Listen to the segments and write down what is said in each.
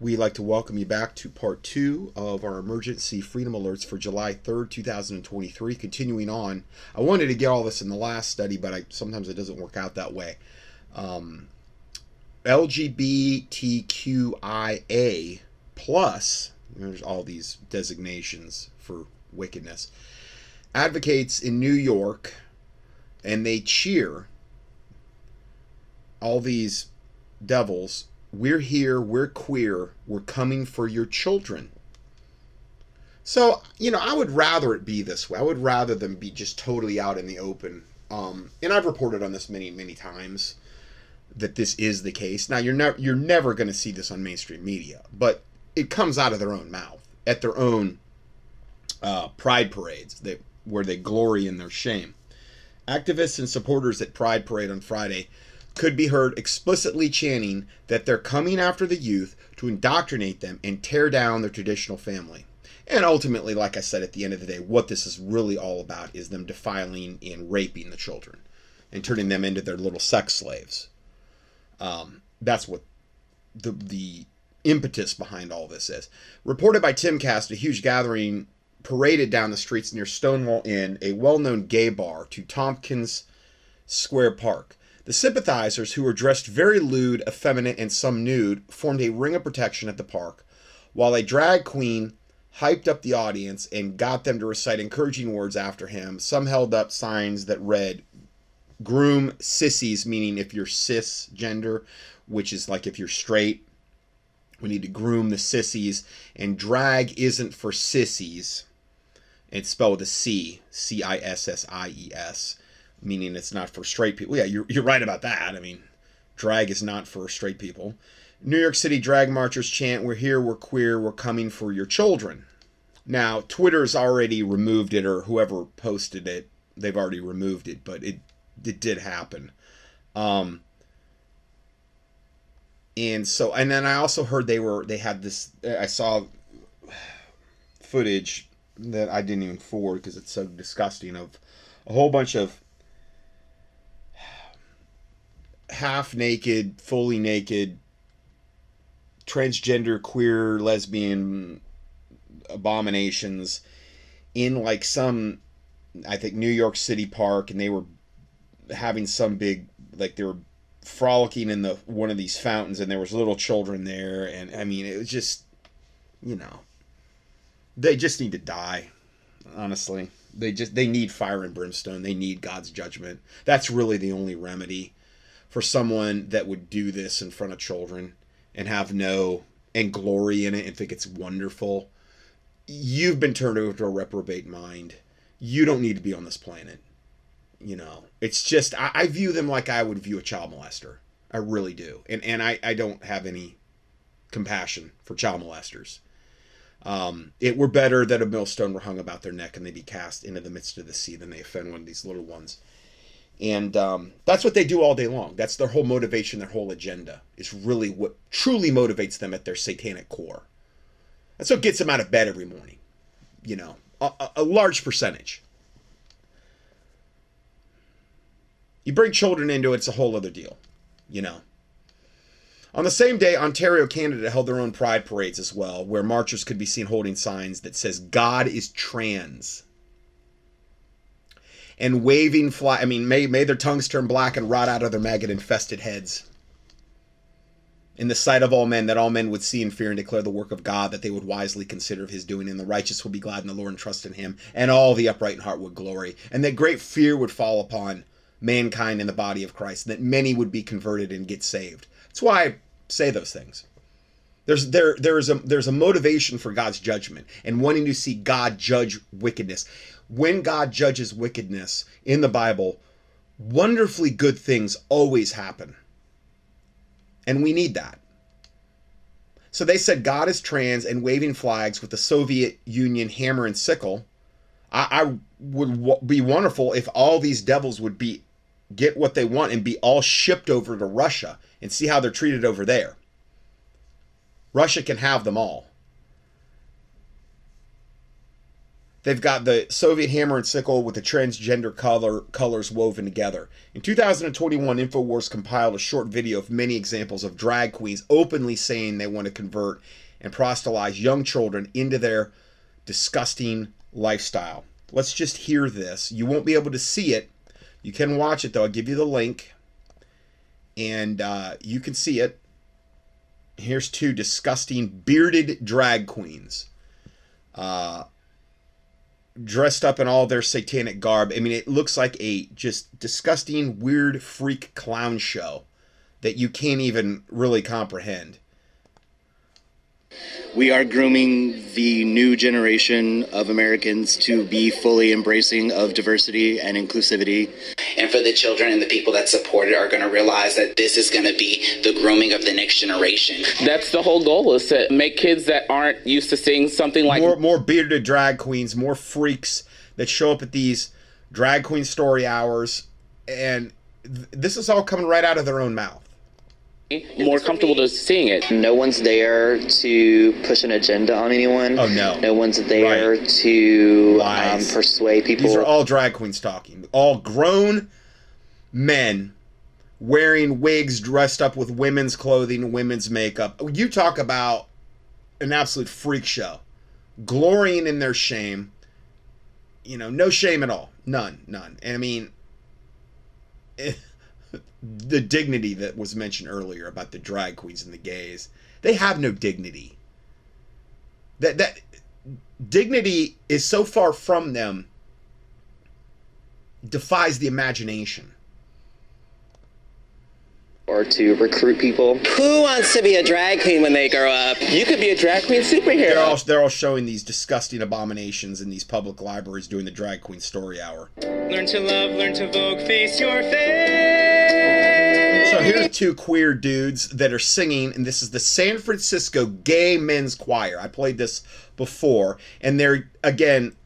We'd like to welcome you back to part two of our emergency freedom alerts for July 3rd, 2023. Continuing on, I wanted to get all this in the last study, but I, sometimes it doesn't work out that way. Um, LGBTQIA plus, there's all these designations for wickedness, advocates in New York and they cheer all these devils we're here, we're queer, we're coming for your children. So, you know, I would rather it be this way. I would rather them be just totally out in the open. Um, and I've reported on this many, many times that this is the case. Now, you're never you're never going to see this on mainstream media, but it comes out of their own mouth at their own uh, pride parades that where they glory in their shame. Activists and supporters at Pride Parade on Friday could be heard explicitly chanting that they're coming after the youth to indoctrinate them and tear down their traditional family. And ultimately, like I said, at the end of the day, what this is really all about is them defiling and raping the children and turning them into their little sex slaves. Um, that's what the the impetus behind all this is. Reported by Timcast, a huge gathering paraded down the streets near Stonewall Inn, a well-known gay bar, to Tompkins Square Park. The sympathizers, who were dressed very lewd, effeminate, and some nude, formed a ring of protection at the park, while a drag queen hyped up the audience and got them to recite encouraging words after him. Some held up signs that read, Groom sissies, meaning if you're cisgender, which is like if you're straight, we need to groom the sissies. And drag isn't for sissies. It's spelled with a C, C I S S I E S meaning it's not for straight people. Yeah, you're, you're right about that. I mean, drag is not for straight people. New York City drag marchers chant, We're here, we're queer, we're coming for your children. Now, Twitter's already removed it, or whoever posted it, they've already removed it, but it, it did happen. Um, and so, and then I also heard they were, they had this, I saw footage that I didn't even forward because it's so disgusting of a whole bunch of half naked, fully naked, transgender, queer, lesbian abominations in like some, I think, New York City park, and they were having some big, like, they were frolicking in the one of these fountains, and there was little children there, and I mean, it was just, you know, they just need to die, honestly. They just they need fire and brimstone. They need God's judgment. That's really the only remedy for someone that would do this in front of children and have no and glory in it and think it's wonderful, you've been turned over to a reprobate mind. You don't need to be on this planet. You know, it's just I, I view them like I would view a child molester. I really do, and and I I don't have any compassion for child molesters. Um, it were better that a millstone were hung about their neck and they be cast into the midst of the sea than they offend one of these little ones. And um, that's what they do all day long. That's their whole motivation, their whole agenda is really what truly motivates them at their satanic core. That's what gets them out of bed every morning. You know, a, a large percentage. You bring children into it, it's a whole other deal. You know. On the same day, Ontario, Canada held their own pride parades as well, where marchers could be seen holding signs that says God is trans and waving fly. I mean, may, may their tongues turn black and rot out of their maggot infested heads. In the sight of all men, that all men would see and fear and declare the work of God, that they would wisely consider of his doing, and the righteous would be glad in the Lord and trust in him, and all the upright in heart would glory, and that great fear would fall upon mankind in the body of Christ, and that many would be converted and get saved. That's why I say those things. There's there there is a there's a motivation for God's judgment and wanting to see God judge wickedness when God judges wickedness in the Bible, wonderfully good things always happen. And we need that. So they said God is trans and waving flags with the Soviet Union hammer and sickle. I, I would w- be wonderful if all these devils would be get what they want and be all shipped over to Russia and see how they're treated over there. Russia can have them all. They've got the Soviet hammer and sickle with the transgender color colors woven together. In 2021, InfoWars compiled a short video of many examples of drag queens openly saying they want to convert and proselytize young children into their disgusting lifestyle. Let's just hear this. You won't be able to see it. You can watch it though. I'll give you the link, and uh, you can see it. Here's two disgusting bearded drag queens. Uh, dressed up in all their satanic garb. I mean, it looks like a just disgusting, weird freak clown show that you can't even really comprehend. We are grooming the new generation of Americans to be fully embracing of diversity and inclusivity. And for the children and the people that support it are going to realize that this is going to be the grooming of the next generation. That's the whole goal is to make kids that aren't used to seeing something like more more bearded drag queens, more freaks that show up at these drag queen story hours and th- this is all coming right out of their own mouth. More comfortable to seeing it. No one's there to push an agenda on anyone. Oh, no. No one's there Right. to um, persuade people. These are all drag queens talking. All grown men wearing wigs dressed up with women's clothing, women's makeup. You talk about an absolute freak show. Glorying in their shame. You know, no shame at all. None. None. And I mean, the dignity that was mentioned earlier about the drag queens and the gays. They have no dignity. That that dignity is so far from them defies the imagination. Or to recruit people. Who wants to be a drag queen when they grow up? You could be a drag queen They're all superhero. they're all showing these disgusting abominations in these public libraries doing the drag queen story hour. Learn to love, learn to vogue, face your face. So here's two queer dudes that are singing, and this is the San Francisco Gay Men's Choir. I played this before, and they're again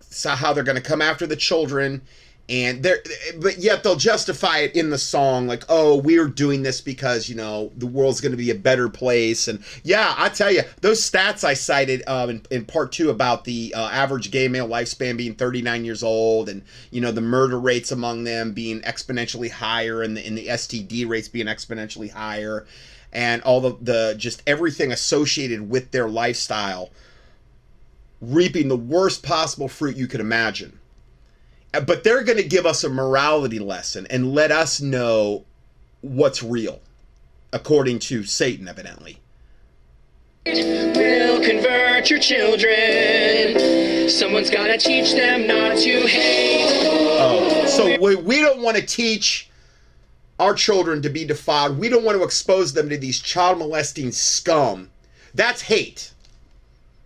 so how they're going to come after the children, and they're but yet they'll justify it in the song like, oh, we're doing this because you know the world's going to be a better place, and yeah, I tell you those stats I cited um, in, in part two about the uh, average gay male lifespan being 39 years old, and you know the murder rates among them being exponentially higher, and the and the STD rates being exponentially higher, and all the the just everything associated with their lifestyle reaping the worst possible fruit you could imagine. But they're going to give us a morality lesson and let us know what's real, according to Satan, evidently. Will convert your children. Someone's gotta teach them not to hate. Oh, so we, we don't want to teach our children to be defiled. We don't want to expose them to these child molesting scum. That's hate.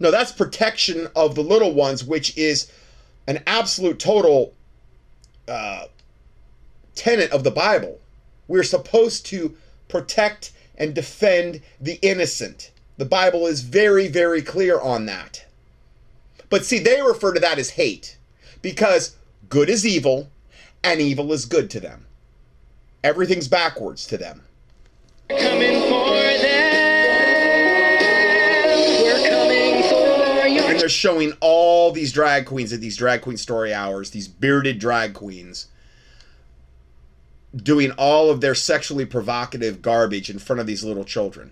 No, that's protection of the little ones, which is an absolute total uh, tenet of the Bible. We're supposed to protect and defend the innocent. The Bible is very, very clear on that. But see, they refer to that as hate because good is evil and evil is good to them. Everything's backwards to them. They're showing all these drag queens at these drag queen story hours, these bearded drag queens, doing all of their sexually provocative garbage in front of these little children.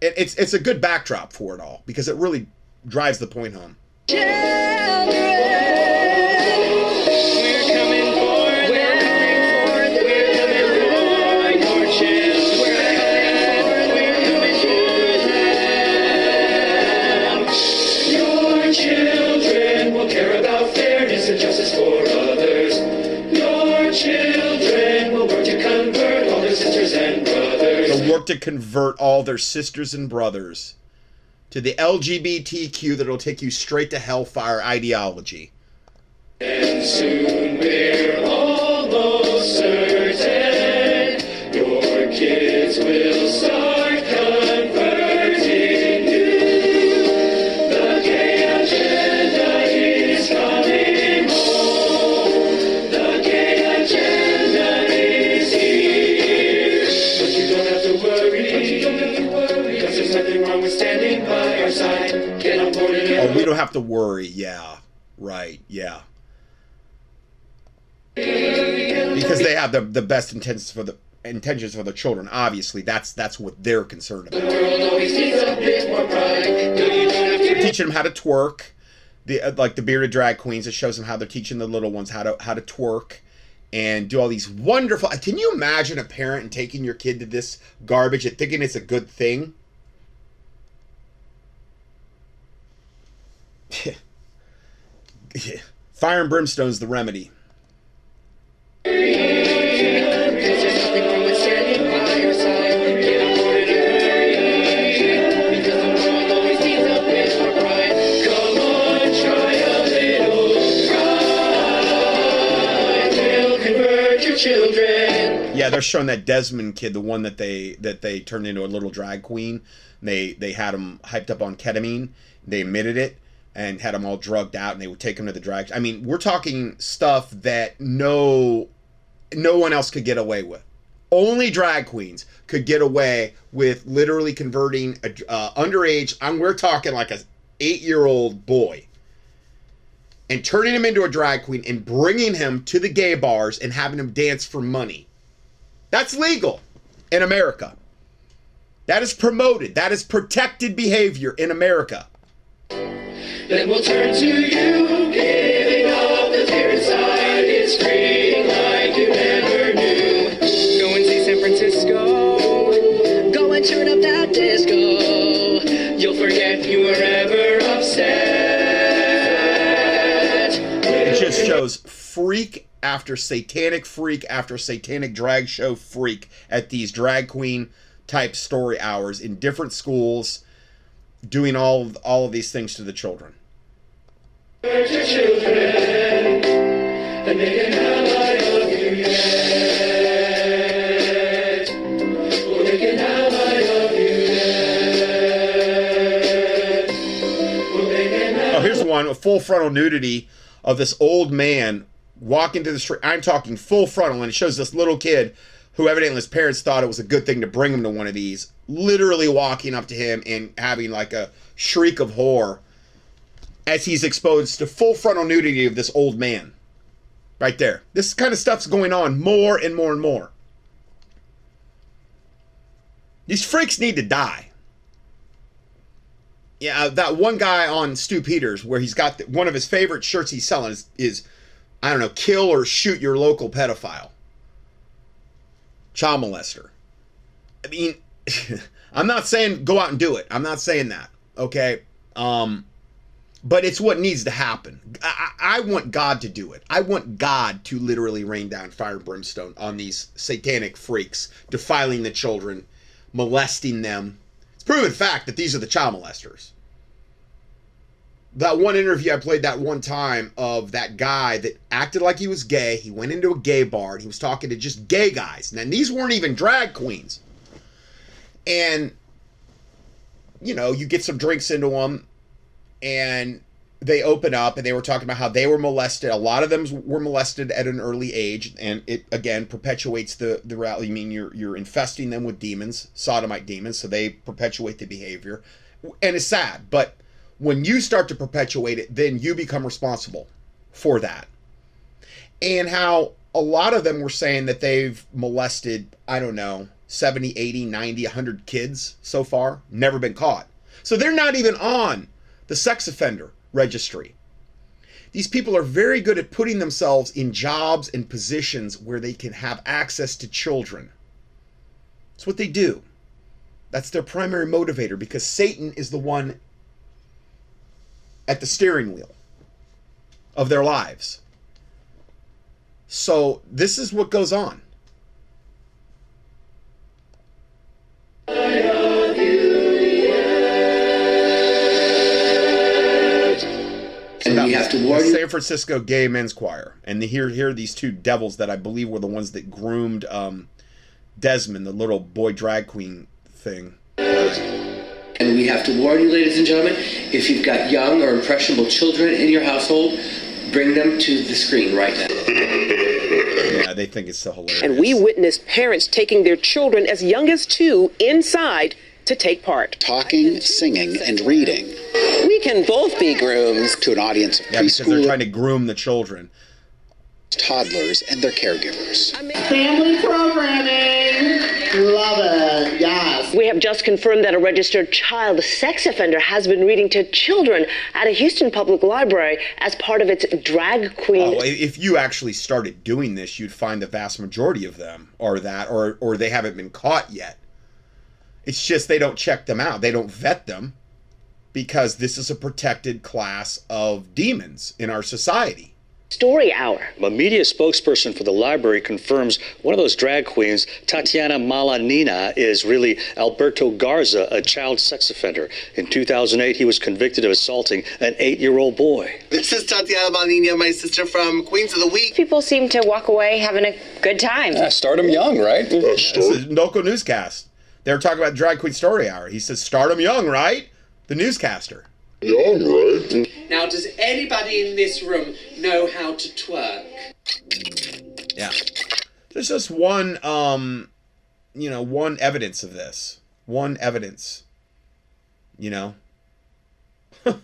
It, it's it's a good backdrop for it all because it really drives the point home. We're to convert all their sisters and brothers to the LGBTQ that'll take you straight to hellfire ideology. And soon have to worry. Yeah, Right. Yeah. Because they have the the best intentions for the intentions for the children. Obviously, that's that's what they're concerned about. Teaching them how to twerk, the uh, like the bearded drag queens. It shows them how they're teaching the little ones how to how to twerk and do all these wonderful. Can you imagine a parent taking your kid to this garbage and thinking it's a good thing? Fire and brimstone's the remedy. Yeah, they're showing that Desmond kid, the one that they that they turned into a little drag queen. They they had him hyped up on ketamine. They admitted it and had them all drugged out, and they would take them to the drag. I mean, we're talking stuff that no no one else could get away with. Only drag queens could get away with literally converting a uh, underage. I'm we're talking like a eight year old boy and turning him into a drag queen and bringing him to the gay bars and having him dance for money. That's legal in America. That is promoted. That is protected behavior in America. Then we'll turn to you, giving up the fear inside is freeing like you never knew. Go and see San Francisco. Go and turn up that disco. You'll forget you were ever upset. It just shows freak after satanic freak after satanic drag show freak at these drag queen type story hours in different schools doing all of, all of these things to the children. Oh, here's one a full frontal nudity of this old man walking through the street. I'm talking full frontal, and it shows this little kid who evidently his parents thought it was a good thing to bring him to one of these, literally walking up to him and having like a shriek of horror as he's exposed to full frontal nudity of this old man. Right there. This kind of stuff's going on more and more and more. These freaks need to die. Yeah, uh, that one guy on Stew Peters, where he's got the, one of his favorite shirts he's selling is, is, I don't know, kill or shoot your local pedophile, child molester. I mean, I'm not saying go out and do it. I'm not saying that. Okay, um, but it's what needs to happen. I, I want God to do it. I want God to literally rain down fire and brimstone on these satanic freaks, defiling the children, molesting them. It's proven fact that these are the child molesters. That one interview I played that one time of that guy that acted like he was gay. He went into a gay bar and he was talking to just gay guys. And these weren't even drag queens. And, you know, you get some drinks into them and they open up and they were talking about how they were molested. A lot of them were molested at an early age, and it again perpetuates the the reality. I mean, you're you're infesting them with demons, sodomite demons, so they perpetuate the behavior, and it's sad. But when you start to perpetuate it, then you become responsible for that. And how a lot of them were saying that they've molested, I don't know, 70, 80, 90, 100 kids so far, never been caught. So they're not even on the sex offender registry. These people are very good at putting themselves in jobs and positions where they can have access to children. It's what they do. That's their primary motivator because Satan is the one at the steering wheel of their lives. So, this is what goes on. And That we have to warn. San Francisco Gay Men's Choir, and the, here here are these two devils that I believe were the ones that groomed um, Desmond, the little boy drag queen thing. And we have to warn you, ladies and gentlemen, if you've got young or impressionable children in your household, bring them to the screen right now. Yeah, they think it's so hilarious. And we witnessed parents taking their children as young as two inside to take part. Talking, singing, and reading. We can both be grooms. To an audience of Yeah, because they're trying to groom the children. toddlers and their caregivers. Family programming. Love it. Yes. We have just confirmed that a registered child sex offender has been reading to children at a Houston public library as part of its drag queen. Oh, if you actually started doing this, you'd find the vast majority of them are that, or or they haven't been caught yet. It's just they don't check them out. They don't vet them because this is a protected class of demons in our society. Story Hour. A media spokesperson for the library confirms one of those drag queens, Tatiana Malanina, is really Alberto Garza, a child sex offender. In 2008, he was convicted of assaulting an eight year old boy. This is Tatiana Malanina, my sister from Queens of the Week. People seem to walk away having a good time. start him young, right? This is local newscast. They were talking about drag queen story hour. He says, "Start 'em young, right?" The newscaster. Young, right? Now, does anybody in this room know how to twerk? Yeah. There's just one um you know, one evidence of this. One evidence. You know.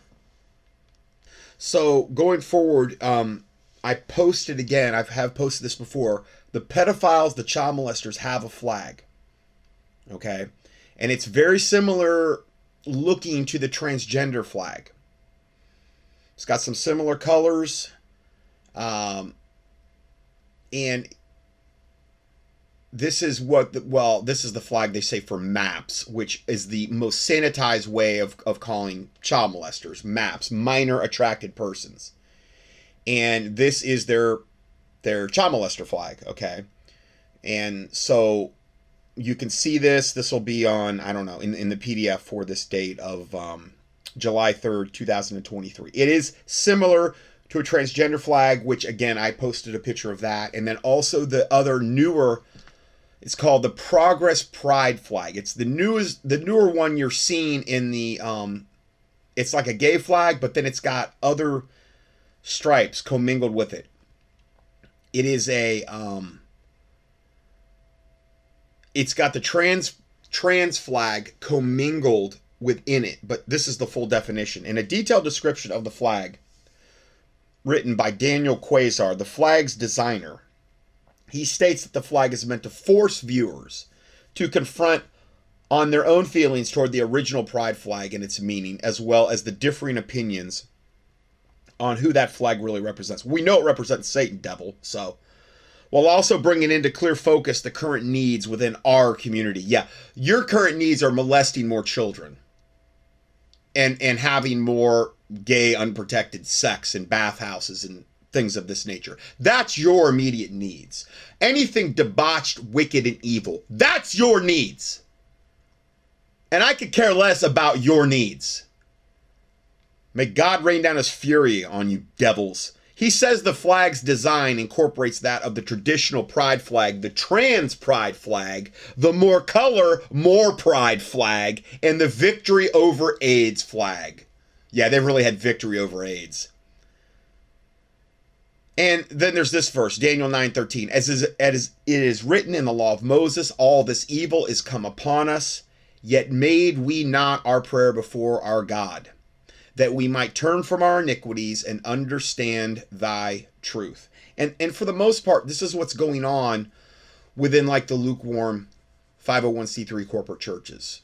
so going forward, um I posted again, I have posted this before. The pedophiles, the child molesters have a flag. Okay? And it's very similar looking to the transgender flag. It's got some similar colors. Um, and this is what the, well this is the flag they say for maps which is the most sanitized way of, of calling child molesters maps minor attracted persons and this is their their child molester flag okay and so you can see this. This will be on i don't know in, in the pdf for this date of um, july 3rd 2023 it is similar to a transgender flag which again i posted a picture of that. And then also the other newer it's called the progress pride flag. It's the newest the newer one you're seeing in the um it's like a gay flag but then it's got other stripes commingled with it. It is a um it's got the trans trans flag commingled within it but this is the full definition and a detailed description of the flag written by Daniel Quasar, the flag's designer. He states that the flag is meant to force viewers to confront on their own feelings toward the original pride flag and its meaning, as well as the differing opinions on who that flag really represents. We know it represents Satan, devil, so while also bringing into clear focus the current needs within our community. Yeah, your current needs are molesting more children and and having more gay unprotected sex in bathhouses and things of this nature. That's your immediate needs. Anything debauched, wicked, and evil, that's your needs. And I could care less about your needs. May God rain down his fury on you devils. He says the flag's design incorporates that of the traditional pride flag, the trans pride flag, the more color, more pride flag, and the victory over AIDS flag. Yeah, they really had victory over AIDS. And then there's this verse, Daniel 9:13. As is as it is written in the law of Moses, all this evil is come upon us, yet made we not our prayer before our God, that we might turn from our iniquities and understand thy truth. And and for the most part, this is what's going on within like the lukewarm 501c3 corporate churches.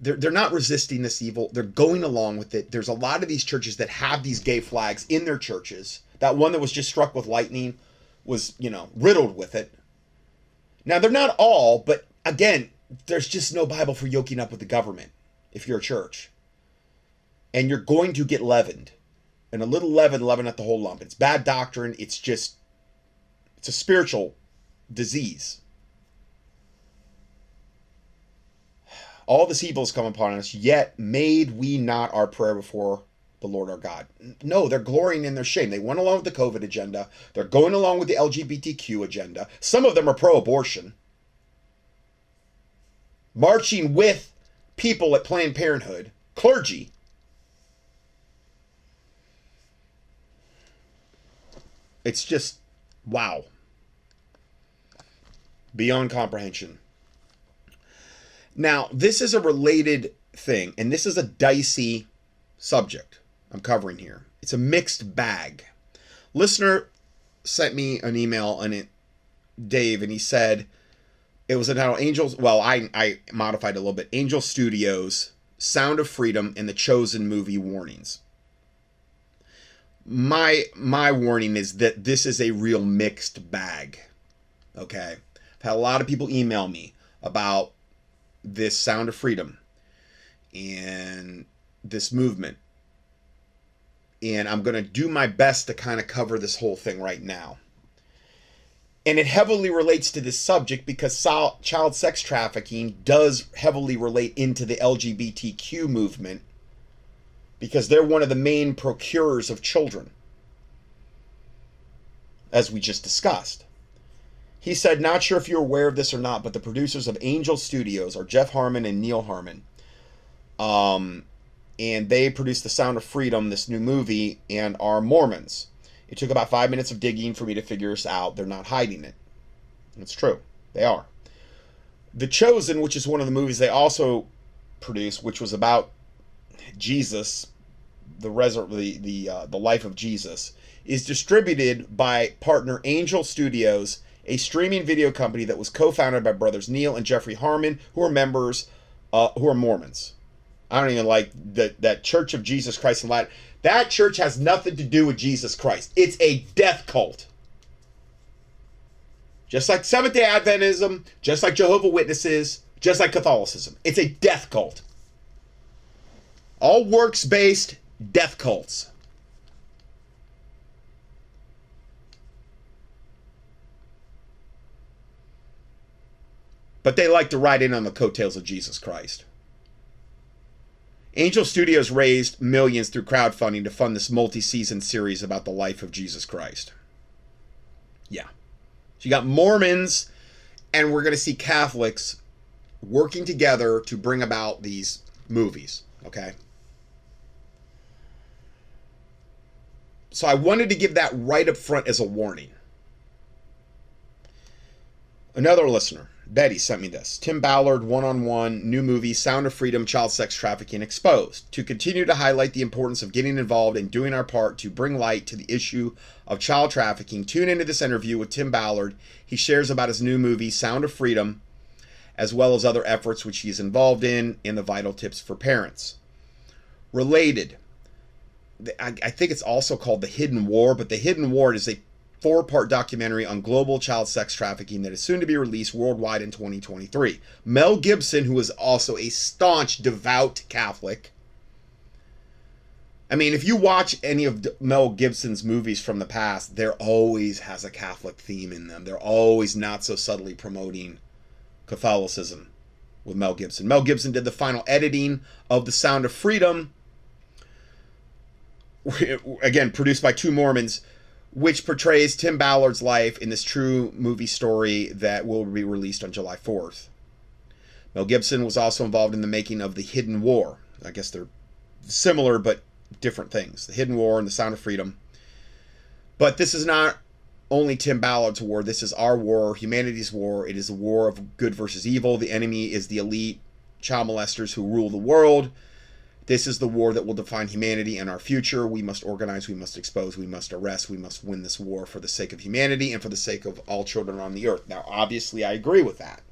They're, they're not resisting this evil. They're going along with it. There's a lot of these churches that have these gay flags in their churches. That one that was just struck with lightning was you know riddled with it. Now they're not all but again there's just no bible for yoking up with the government if you're a church and you're going to get leavened and a little leaven leaven at the whole lump it's bad doctrine it's just it's a spiritual disease all this evil has come upon us, yet made we not our prayer before the Lord our God. No, they're glorying in their shame. They went along with the COVID agenda. They're going along with the LGBTQ agenda. Some of them are pro abortion, marching with people at Planned Parenthood, clergy. It's just wow. Beyond comprehension. Now, this is a related thing, and this is a dicey subject I'm covering here. It's a mixed bag. Listener sent me an email and it, Dave, and he said it was entitled Angels. Well, I, I modified a little bit. Angel Studios, Sound of Freedom, and the Chosen movie warnings. My my warning is that this is a real mixed bag. Okay, I've had a lot of people email me about this Sound of Freedom and this movement and I'm going to do my best to kind of cover this whole thing right now. And it heavily relates to this subject because child sex trafficking does heavily relate into the LGBTQ movement because they're one of the main procurers of children, as we just discussed. He said, Not sure if you're aware of this or not, but the producers of Angel Studios are Jeff Harmon and Neil Harmon. Um, and they produced The Sound of Freedom, this new movie, and are Mormons. It took about five minutes of digging for me to figure this out. They're not hiding it. It's true. They are. The Chosen, which is one of the movies they also produced, which was about Jesus, the resur- the the uh, the life of Jesus, is distributed by partner Angel Studios, a streaming video company that was co-founded by brothers Neil and Jeffrey Harmon, who are members, uh, who are Mormons. I don't even like that that Church of Jesus Christ in Latin. That church has nothing to do with Jesus Christ. It's a death cult. Just like Seventh day Adventism, just like Jehovah Witnesses, just like Catholicism. It's a death cult. All works based death cults. But they like to ride in on the coattails of Jesus Christ. Angel Studios raised millions through crowdfunding to fund this multi season series about the life of Jesus Christ. Yeah. So you got Mormons, and we're going to see Catholics working together to bring about these movies. Okay. So I wanted to give that right up front as a warning. Another listener. Betty sent me this. Tim Ballard, one on one, new movie, Sound of Freedom, Child Sex Trafficking Exposed. To continue to highlight the importance of getting involved and doing our part to bring light to the issue of child trafficking, tune into this interview with Tim Ballard. He shares about his new movie, Sound of Freedom, as well as other efforts which he is involved in, and the vital tips for parents. Related, I, think it's also called The Hidden War, but The Hidden War is a four part documentary on global child sex trafficking that is soon to be released worldwide in 2023. Mel Gibson, who is also a staunch, devout Catholic. I mean, if you watch any of Mel Gibson's movies from the past, there always has a Catholic theme in them. They're always not so subtly promoting Catholicism with Mel Gibson. Mel Gibson did the final editing of The Sound of Freedom, again, produced by two Mormons which portrays Tim Ballard's life in this true movie story that will be released on July 4th. Mel Gibson was also involved in the making of The Hidden War. I guess they're similar but different things. The Hidden War and The Sound of Freedom. But this is not only Tim Ballard's war. This is our war, humanity's war. It is a war of good versus evil. The enemy is the elite child molesters who rule the world. This is the war that will define humanity and our future. We must organize, we must expose, we must arrest, we must win this war for the sake of humanity and for the sake of all children on the earth. Now, obviously, I agree with that.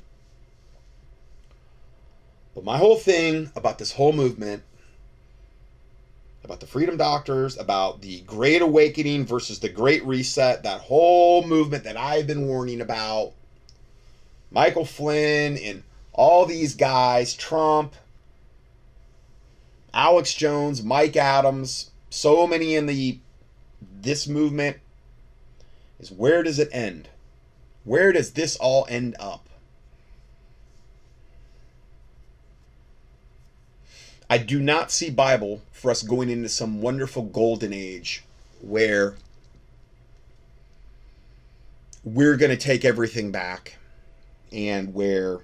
But my whole thing about this whole movement, about the Freedom Doctors, about the Great Awakening versus the Great Reset, that whole movement that I've been warning about, Michael Flynn and all these guys, Trump, Alex Jones, Mike Adams, so many in the this movement is where does it end? Where does this all end up? I do not see Bible for us going into some wonderful golden age where we're going to take everything back and where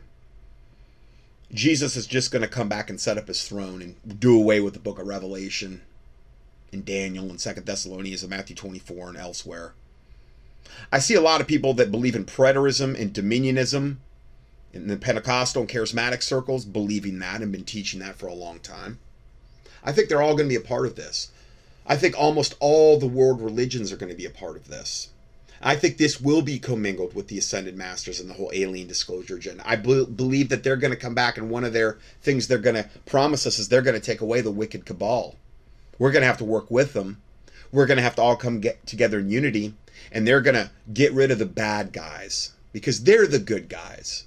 Jesus is just going to come back and set up his throne and do away with the book of Revelation and Daniel and Second Thessalonians and Matthew 24 and elsewhere. I see a lot of people that believe in preterism and dominionism in the Pentecostal and charismatic circles believing that and been teaching that for a long time. I think they're all going to be a part of this. I think almost all the world religions are going to be a part of this. I think this will be commingled with the ascended masters and the whole alien disclosure agenda. I be- believe that they're going to come back, and one of their things they're going to promise us is they're going to take away the wicked cabal. We're going to have to work with them. We're going to have to all come get together in unity, and they're going to get rid of the bad guys because they're the good guys.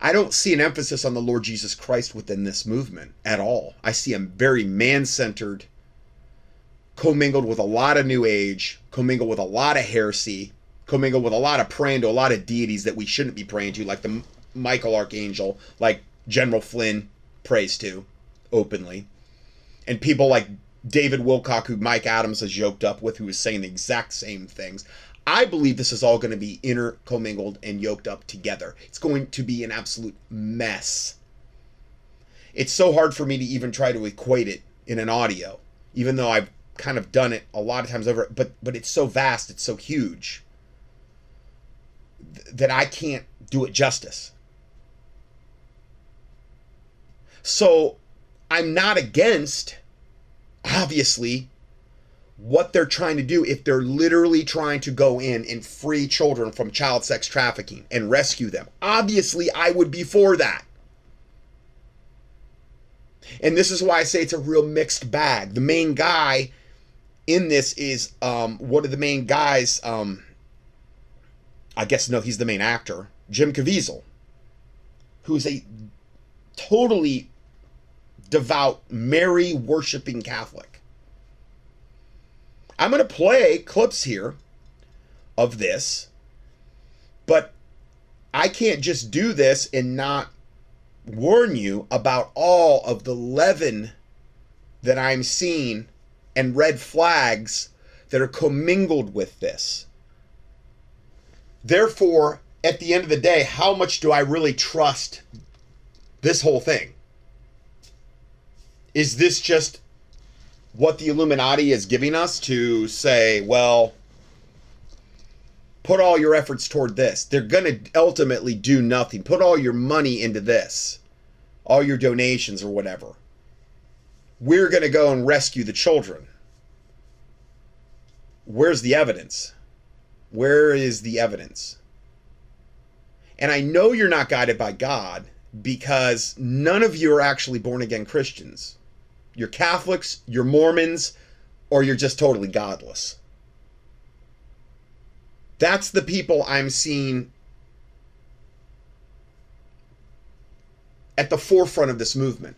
I don't see an emphasis on the Lord Jesus Christ within this movement at all. I see a very man centered, commingled with a lot of New Age, commingled with a lot of heresy, commingled with a lot of praying to a lot of deities that we shouldn't be praying to, like the Michael Archangel, like General Flynn prays to openly, and people like David Wilcock, who Mike Adams has yoked up with, who is saying the exact same things. I believe this is all going to be intercommingled and yoked up together. It's going to be an absolute mess. It's so hard for me to even try to equate it in an audio, even though I've kind of done it a lot of times over. But but it's so vast, it's so huge th- that I can't do it justice. So I'm not against, obviously, what they're trying to do if they're literally trying to go in and free children from child sex trafficking and rescue them. Obviously, I would be for that. And this is why I say it's a real mixed bag. The main guy in this is um, one of the main guys. Um, I guess no, he's the main actor, Jim Caviezel, who's a totally devout, Mary worshiping Catholic. I'm going to play clips here of this, but I can't just do this and not warn you about all of the leaven that I'm seeing and red flags that are commingled with this. Therefore, at the end of the day, how much do I really trust this whole thing? Is this just what the Illuminati is giving us to say, well, put all your efforts toward this. They're going to ultimately do nothing. Put all your money into this, all your donations or whatever. We're going to go and rescue the children. Where's the evidence? Where is the evidence? And I know you're not guided by God because none of you are actually born again Christians you're Catholics, you're Mormons, or you're just totally godless. That's the people I'm seeing at the forefront of this movement.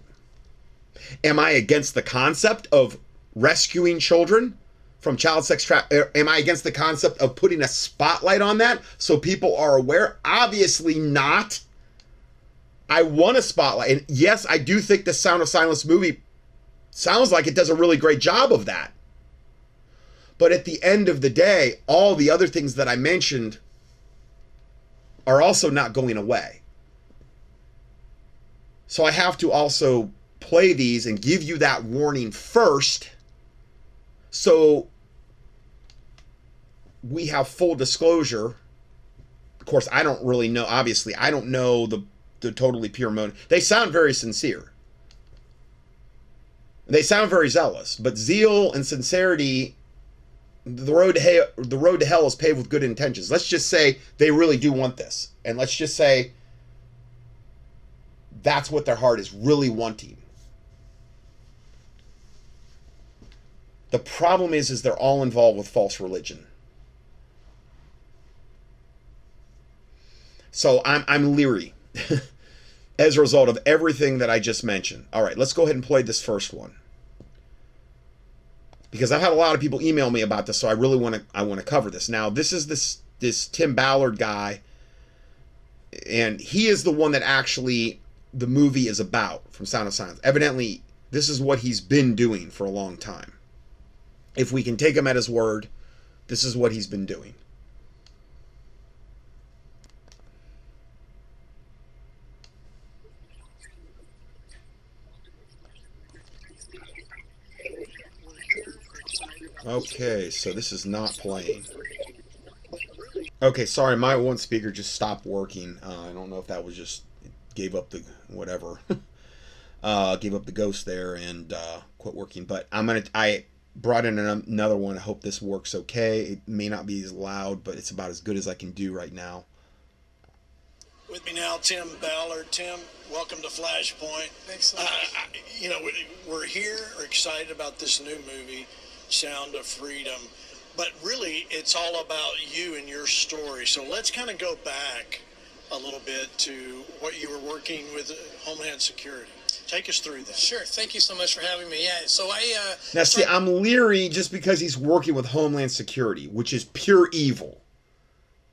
Am I against the concept of rescuing children from child sex trafficking? Er, am I against the concept of putting a spotlight on that so people are aware? Obviously not. I want a spotlight. And yes, I do think the Sound of Silence movie sounds like it does a really great job of that. But at the end of the day, all the other things that I mentioned are also not going away. So I have to also play these and give you that warning first so we have full disclosure. Of course, I don't really know, obviously, I don't know the, the totally pure motive. They sound very sincere. They sound very zealous, but zeal and sincerity, the road to hell, the road to hell is paved with good intentions. Let's just say they really do want this, and let's just say that's what their heart is really wanting. The problem is, is they're all involved with false religion. So I'm I'm leery. as a result of everything that I just mentioned. All right, let's go ahead and play this first one. Because I've had a lot of people email me about this, so I really want to I want to cover this. Now, this is this this Tim Ballard guy and he is the one that actually the movie is about from Sound of Silence. Evidently, this is what he's been doing for a long time. If we can take him at his word, this is what he's been doing. Okay, so this is not playing. Okay, sorry, my one speaker just stopped working. Uh, I don't know if that was just gave up the whatever. Uh, gave up the ghost there and uh, quit working. But I'm gonna. I brought in another one. I hope this works okay. It may not be as loud, but it's about as good as I can do right now. With me now, Tim Ballard. Tim, welcome to Flashpoint. Thanks so Uh, much. I- you know, we- we're here, we're excited about this new movie, Sound of Freedom. But really, it's all about you and your story. So let's kind of go back a little bit to what you were working with uh, Homeland Security. Take us through that. Sure. Thank you so much for having me. Yeah. So I. Uh, Now, see, I'm leery just because he's working with Homeland Security, which is pure evil,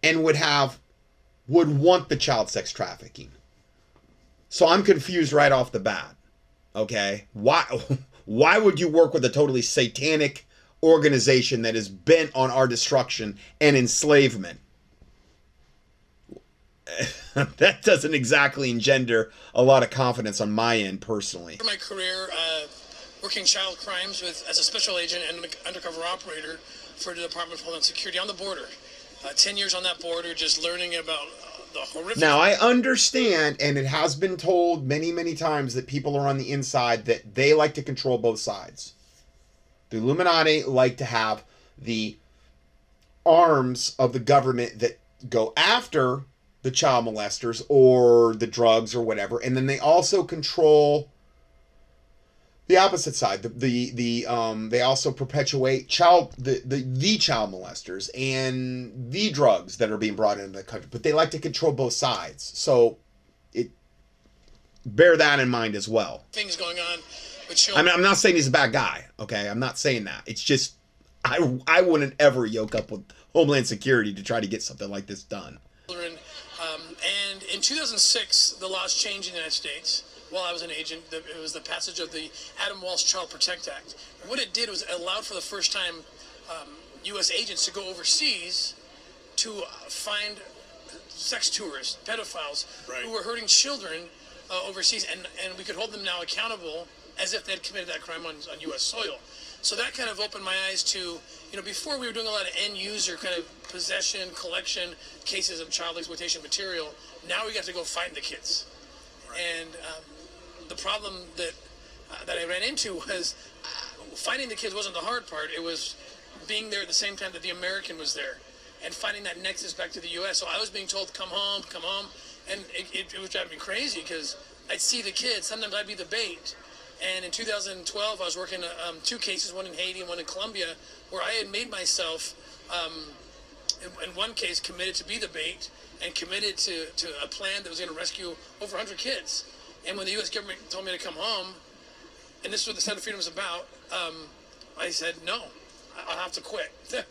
and would have, would want the child sex trafficking. So I'm confused right off the bat. Okay, why, why would you work with a totally satanic organization that is bent on our destruction and enslavement? that doesn't exactly engender a lot of confidence on my end personally. For my career, uh, working child crimes with as a special agent and an undercover operator for the Department of Homeland Security on the border. Uh, Ten years on that border, just learning about the horrific. Now I understand, and it has been told many, many times that people are on the inside that they like to control both sides. The Illuminati like to have the arms of the government that go after the child molesters or the drugs or whatever, and then they also control the opposite side. The the, the um they also perpetuate child the, the the child molesters and the drugs that are being brought into the country, but they like to control both sides. So it bear that in mind as well. things going on with I mean I'm not saying he's a bad guy. Okay, I'm not saying that. It's just I I wouldn't ever yoke up with Homeland Security to try to get something like this done. children. Um, and in 2006, the laws changed in the United States. While I was an agent, the, it was the passage of the Adam Walsh Child Protect Act. And what it did was it allowed for the first time um, U.S. agents to go overseas to uh, find sex tourists, pedophiles, who were hurting children uh, overseas, and, and we could hold them now accountable as if they had committed that crime on, on U.S. soil. So that kind of opened my eyes to, you know, before we were doing a lot of end user kind of possession, collection cases of child exploitation material. Now we got to go find the kids. And um, the problem that uh, that I ran into was uh, finding the kids wasn't the hard part. It was being there at the same time that the American was there, and finding that nexus back to the U.S. So I was being told, "Come home, come home," and it, it, it was driving me crazy because I'd see the kids. Sometimes I'd be the bait. And in 2012, I was working um, two cases, one in Haiti and one in Colombia, where I had made myself, um, in, in one case, committed to be the bait and committed to, to a plan that was going to rescue over 100 kids. And when the U.S. government told me to come home, and this is what the Sound of Freedom is about, um, I said, no, I- I'll have to quit. it,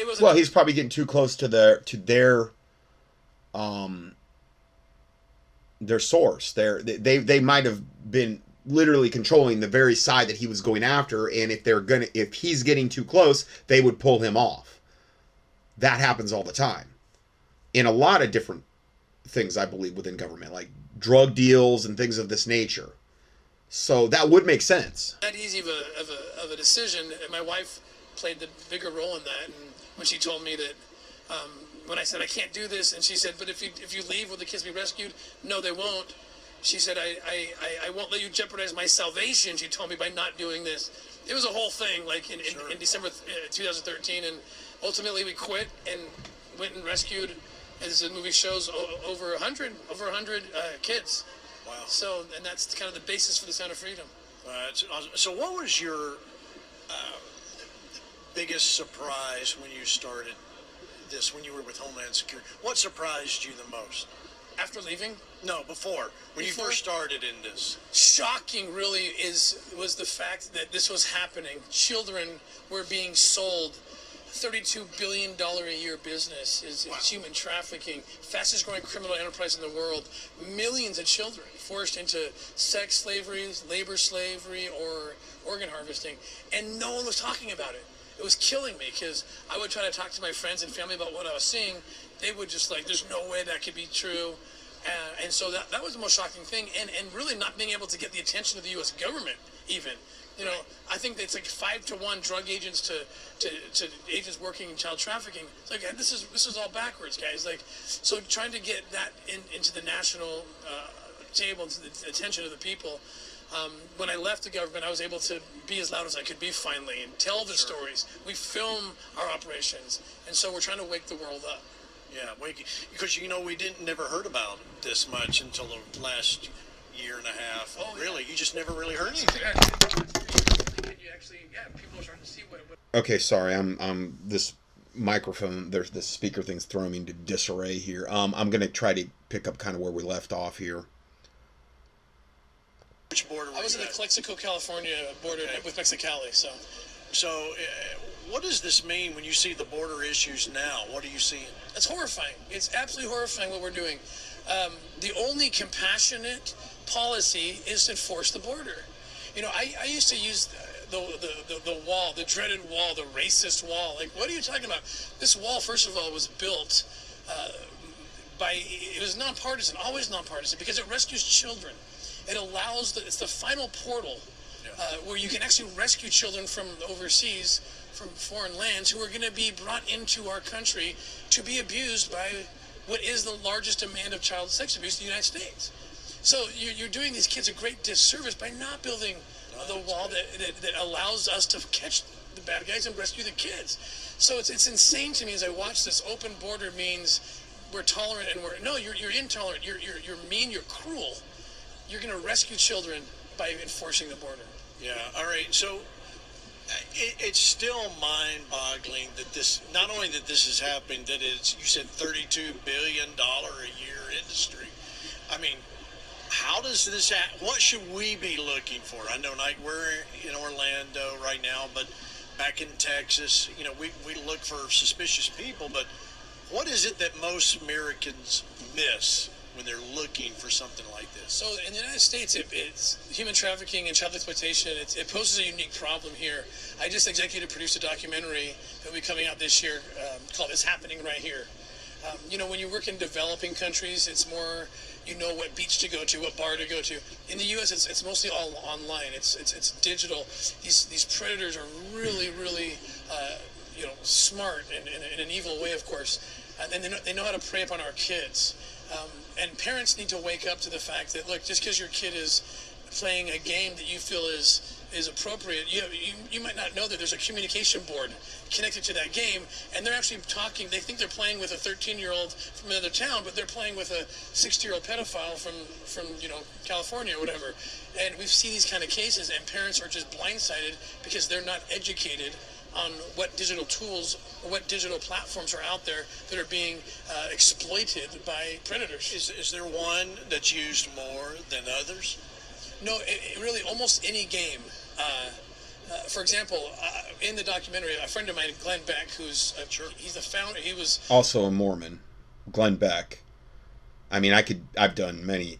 it was Well, he's probably getting too close to their to their um their source. Their they they might have been literally controlling the very side that he was going after and if they're going to if he's getting too close, they would pull him off. That happens all the time. In a lot of different things I believe within government like drug deals and things of this nature. So that would make sense. that easy of a, of a, of a decision. My wife played the bigger role in that. And when she told me that, um, when I said I can't do this, and she said, "But if you if you leave, will the kids be rescued?" No, they won't. She said, "I I, I, I won't let you jeopardize my salvation." She told me by not doing this. It was a whole thing, like in, in, in December uh, 2013, and ultimately we quit and went and rescued. As the movie shows, o- over hundred over hundred uh, kids. Wow. So, and that's kind of the basis for the Sound of Freedom. Uh, awesome. so, what was your uh, biggest surprise when you started this? When you were with Homeland Security, what surprised you the most? After leaving? No, before. When you first started in this. shocking really is was the fact that this was happening. Children were being sold 32 billion dollar a year business. Is, is human trafficking. Fastest growing criminal enterprise in the world. Millions of children forced into sex slavery labor slavery or organ harvesting. And no one was talking about it. It was killing me because i would try to talk to my friends and family about what i was seeing. They would just like there's no way that could be true uh, and so that, that was the most shocking thing, and, and really not being able to get the attention of the U.S. government, even. You know, I think it's like five to one drug agents to, to, to agents working in child trafficking. It's like this is this is all backwards, guys. Like, so trying to get that in, into the national uh, table, to the attention of the people. Um, when I left the government, I was able to be as loud as I could be finally and tell the stories. We film our operations, and so we're trying to wake the world up. Yeah, because you know we didn't never heard about this much until the last year and a half. Oh, really? You just never really heard anything. You actually, yeah, people are starting to see what. what Okay, sorry. I'm I'm this microphone. There's this speaker thing's throwing me into disarray here. Um, I'm gonna try to pick up kind of where we left off here. Which border? I was in the Calexico, California border with Mexicali, so. So, uh, what does this mean when you see the border issues now? What are you seeing? It's horrifying. It's absolutely horrifying what we're doing. Um, the only compassionate policy is to enforce the border. You know, I, I used to use the, the, the, the wall, the dreaded wall, the racist wall. Like, what are you talking about? This wall, first of all, was built uh, by, it was nonpartisan, always nonpartisan, because it rescues children. It allows, the, it's the final portal uh, where you can actually rescue children from overseas, from foreign lands, who are going to be brought into our country to be abused by what is the largest demand of child sex abuse in the United States. So you're, you're doing these kids a great disservice by not building the wall that, that, that allows us to catch the bad guys and rescue the kids. So it's, it's insane to me as I watch this. Open border means we're tolerant and we're no, you're, you're intolerant. You're, you're, you're mean. You're cruel. You're going to rescue children by enforcing the border. Yeah. All right. So uh, it, it's still mind-boggling that this not only that this is happening, that it's you said 32 billion dollar a year industry. I mean, how does this? ha- What should we be looking for? I know, like we're in Orlando right now, but back in Texas, you know, we we look for suspicious people. But what is it that most Americans miss when they're looking for something like this? So in the United States, it, it's human trafficking and child exploitation. It, it poses a unique problem here. I just executive produced a documentary that will be coming out this year um, called "It's Happening Right Here." Um, you know, when you work in developing countries, it's more you know what beach to go to, what bar to go to. In the U.S., it's, it's mostly all online. It's it's, it's digital. These these predators are really really uh, you know smart in, in, in an evil way, of course, and then they know, they know how to prey upon our kids. Um, and parents need to wake up to the fact that look, just because your kid is playing a game that you feel is is appropriate, you, you you might not know that there's a communication board connected to that game, and they're actually talking. They think they're playing with a 13 year old from another town, but they're playing with a 60 year old pedophile from from you know California or whatever. And we see these kind of cases, and parents are just blindsided because they're not educated on what digital tools or what digital platforms are out there that are being uh, exploited by predators. Is, is there one that's used more than others? No, it, it really almost any game. Uh, uh, for example, uh, in the documentary, a friend of mine, Glenn Beck, who's a, he's the founder. He was Also a Mormon, Glenn Beck. I mean, I could. I've done many.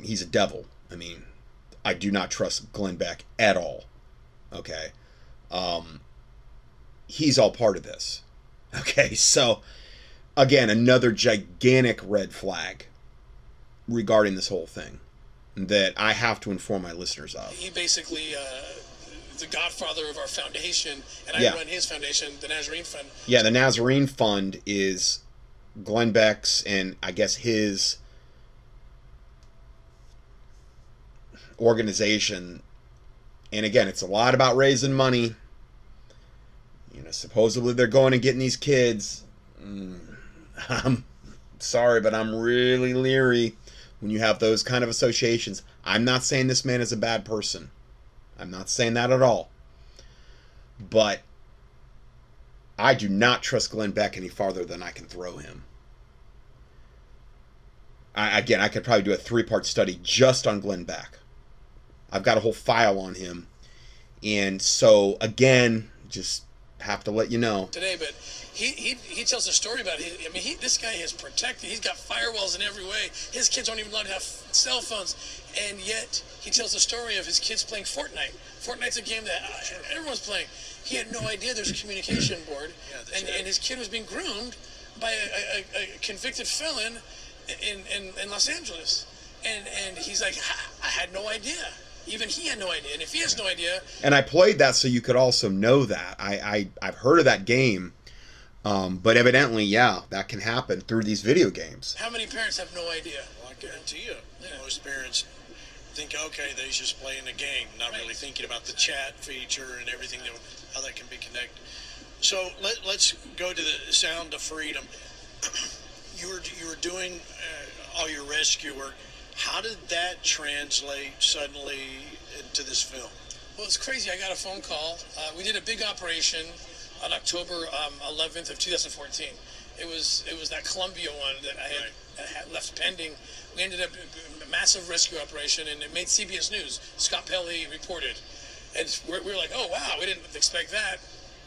He's a devil. I mean, I do not trust Glenn Beck at all. Okay, um, he's all part of this. Okay, so again, another gigantic red flag regarding this whole thing that I have to inform my listeners of. he basically uh, the godfather of our foundation, and I Yeah. run his foundation, the Nazarene Fund. Yeah, the Nazarene Fund is Glenn Beck's and I guess his organization. And again, it's a lot about raising money. Supposedly they're going and getting these kids. Mm, I'm sorry, but I'm really leery when you have those kind of associations. I'm not saying this man is a bad person. I'm not saying that at all. But I do not trust Glenn Beck any farther than I can throw him. I, again, I could probably do a three part study just on Glenn Beck. I've got a whole file on him. And so, again, just have to let you know. today, but he, he, he tells a story about it. I mean, he, this guy is protected. He's got firewalls in every way. His kids aren't even allowed to have cell phones, and yet he tells a story of his kids playing Fortnite. Fortnite's a game that uh, everyone's playing. He had no idea there's a communication board, and, and his kid was being groomed by a, a, a convicted felon in, in, in Los Angeles. And, and he's like, "Ha, I had no idea. Even he had no idea. And if he has no idea, And I played that so you could also know that. I, I I've heard of that game, um, but evidently, yeah, that can happen through these video games. how many parents have no idea? Well, I guarantee you. Most parents think, okay, they're just playing a game, not really thinking about the chat feature and everything, that, how that can be connected. So let, let's go to the sound of freedom. you were you were doing uh, all your rescue work. How did that translate suddenly into this film? Well, it's crazy. I got a phone call. Uh, we did a big operation on October um, 11th of 2014. It was it was that Colombia one that I had, I had left pending. We ended up a massive rescue operation, and it made CBS News. Scott Pelley reported, and we're, we were like, oh wow, we didn't expect that,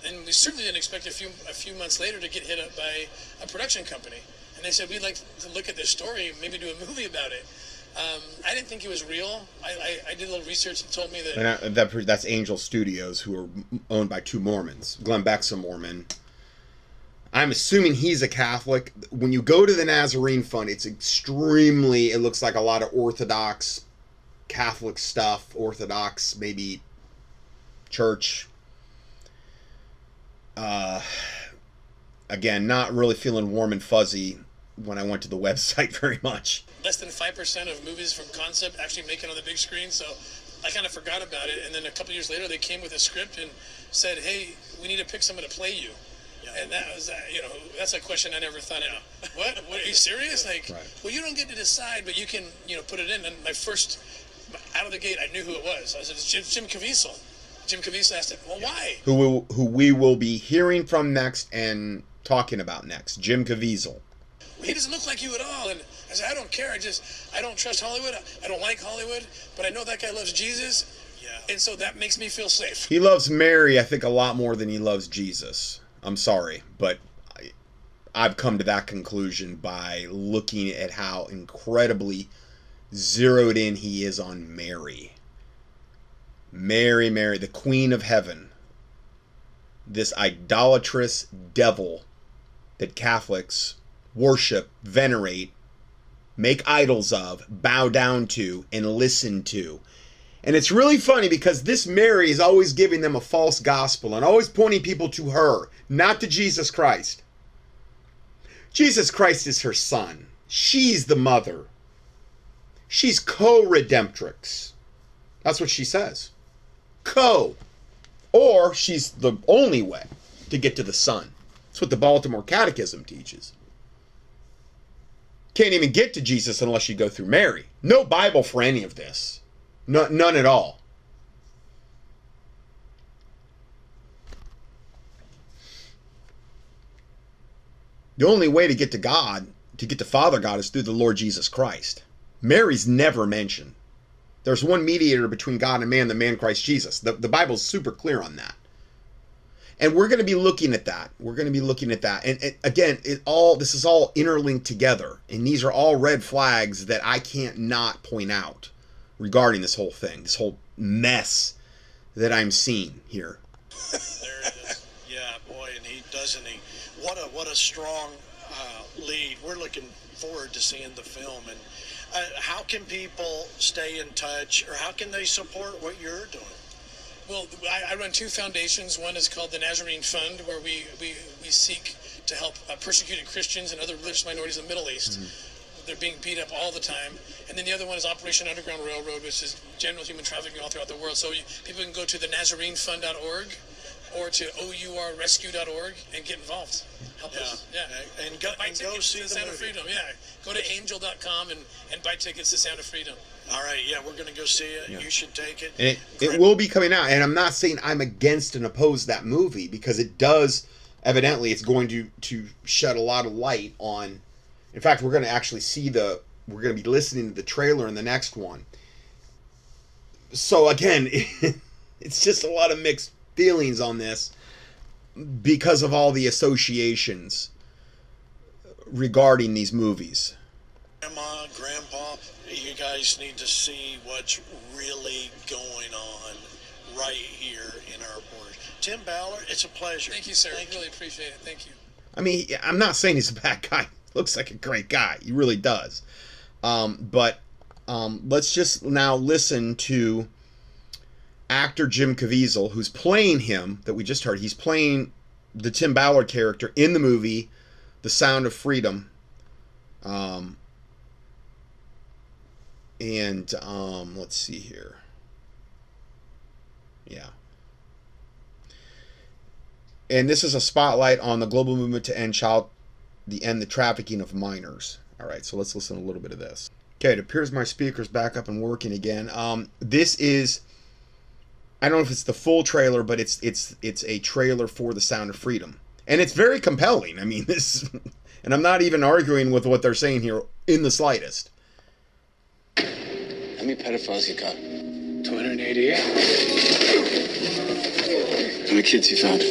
and we certainly didn't expect a few a few months later to get hit up by a production company. And they said we'd like to look at this story, maybe do a movie about it. Um, I didn't think it was real. I, I, I did a little research and told me that I, that, that's Angel Studios, who are owned by two Mormons. Glenn Beck's a Mormon. I'm assuming he's a Catholic. When you go to the Nazarene Fund, it's extremely, it looks like a lot of Orthodox Catholic stuff, Orthodox, maybe church. Uh, again, not really feeling warm and fuzzy when I went to the website very much. less than 5% of movies from concept actually make it on the big screen. So I kind of forgot about it. And then a couple years later, they came with a script and said, hey, we need to pick someone to play you. And that was, uh, you know, that's a question I never thought of. What? What? Are you serious? Like, well, you don't get to decide, but you can, you know, put it in. And my first, out of the gate, I knew who it was. I said, it's Jim, Jim Caviezel. Jim Caviezel asked him, well, why? Who will, who we will be hearing from next and talking about next, Jim Caviezel. He doesn't look like you at all. And I said, I don't care. I just, I don't trust Hollywood. I don't like Hollywood, but I know that guy loves Jesus. Yeah. And so that makes me feel safe. He loves Mary, I think, a lot more than he loves Jesus. I'm sorry, but I, I've come to that conclusion by looking at how incredibly zeroed in he is on Mary. Mary, Mary, the Queen of Heaven. This idolatrous devil that Catholics worship, venerate, make idols of, bow down to, and listen to. And it's really funny because this Mary is always giving them a false gospel and always pointing people to her, not to Jesus Christ. Jesus Christ is her son. She's the mother. She's co redemptrix. That's what she says. Co. Or she's the only way to get to the son. That's what the Baltimore Catechism teaches. Can't even get to Jesus unless you go through Mary. No Bible for any of this. No, none at all. The only way to get to God, to get to Father God, is through the Lord Jesus Christ. Mary's never mentioned. There's one mediator between God and man, the man Christ Jesus. The, the Bible's super clear on that. And we're going to be looking at that. We're going to be looking at that. And, and again, it all this is all interlinked together. And these are all red flags that I can't not point out regarding this whole thing, this whole mess that I'm seeing here. there it is. Yeah, boy, and he doesn't he. What a what a strong uh, lead. We're looking forward to seeing the film. And uh, how can people stay in touch, or how can they support what you're doing? Well, I, I run two foundations. One is called the Nazarene Fund, where we, we, we seek to help uh, persecuted Christians and other religious minorities in the Middle East. They're being beat up all the time. And then the other one is Operation Underground Railroad, which is general human trafficking all throughout the world. So you, people can go to the NazareneFund.org or to OURRescue.org and get involved. Help us. Yeah. And go, buy and go see to the Sound of. Freedom. Yeah. Go to angel.com and, and buy tickets to Sound of Freedom. All right, yeah, we're going to go see it. You should take it. And it, it will be coming out. And I'm not saying I'm against and oppose that movie because it does evidently it's going to to shed a lot of light on in fact we're going to actually see the we're going to be listening to the trailer in the next one. So again, it's just a lot of mixed feelings on this because of all the associations regarding these movies. Grandma, Grandpa, you guys need to see what's really going on right here in our borders. Tim Ballard, it's a pleasure. Thank you, sir. I really appreciate it. Thank you. I mean, I'm not saying he's a bad guy. Looks like a great guy. He really does. Um, but um, let's just now listen to actor Jim Caviezel, who's playing him that we just heard. He's playing the Tim Ballard character in the movie The Sound of Freedom. Um, and um, let's see here. Yeah. And this is a spotlight on the global movement to end child, the end the trafficking of minors. All right, so let's listen a little bit of this. Okay, it appears my speaker's back up and working again. Um, this is, I don't know if it's the full trailer, but it's it's it's a trailer for The Sound of Freedom, and it's very compelling. I mean, this, and I'm not even arguing with what they're saying here in the slightest. How many pedophiles you got? 288. How many kids you found?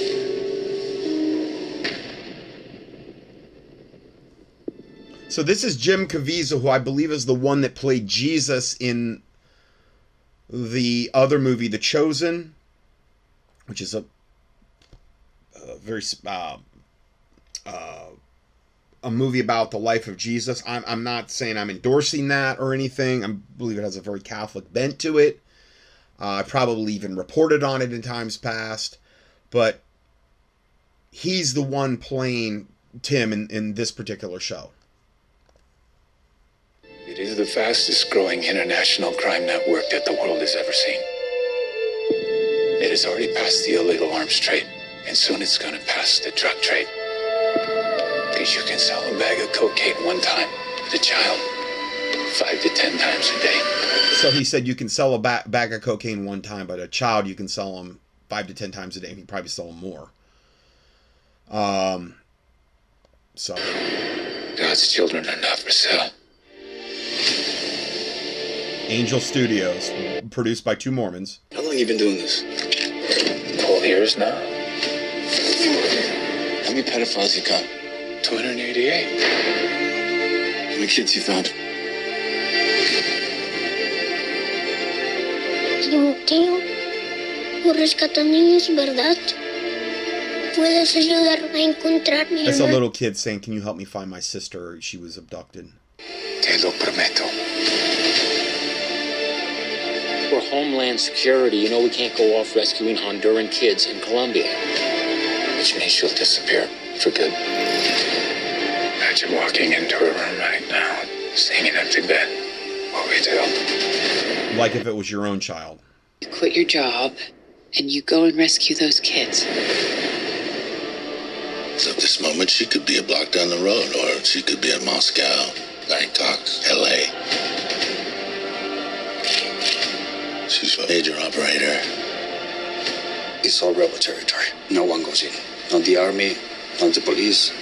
So this is Jim Caviezel, who I believe is the one that played Jesus in the other movie, The Chosen, which is a, a very uh, uh, a movie about the life of Jesus. I'm, I'm not saying I'm endorsing that or anything. I believe it has a very Catholic bent to it. Uh, I probably even reported on it in times past, but he's the one playing Tim in, in this particular show. It is the fastest growing international crime network that the world has ever seen. It has already passed the illegal arms trade, and soon it's going to pass the drug trade. Because you can sell a bag of cocaine one time to a child, five to ten times a day. So he said you can sell a ba- bag of cocaine one time, but a child you can sell them five to ten times a day. and He probably sell them more. Um. So. God's children are not for sale. Angel Studios, produced by two Mormons. How long you been doing this? Twelve years now. How many pedophiles you got? 288. How many kids you found? Timoteo, tú rescatas niños, ¿verdad? ¿Puedes ayudarme a encontrar mi That's a little kid saying, "Can you help me find my sister? She was abducted." Te lo prometo. We're Homeland Security, you know we can't go off rescuing Honduran kids in Colombia. Which means she'll disappear for. Imagine walking into a room right now, seeing an empty bed. What we do? Like if it was your own child. You quit your job and you go and rescue those kids. So at this moment, she could be a block down the road, or she could be in Moscow, Bangkok, L.A. She's a major operator. It's all rebel territory. No one goes in. Not the army, not the police,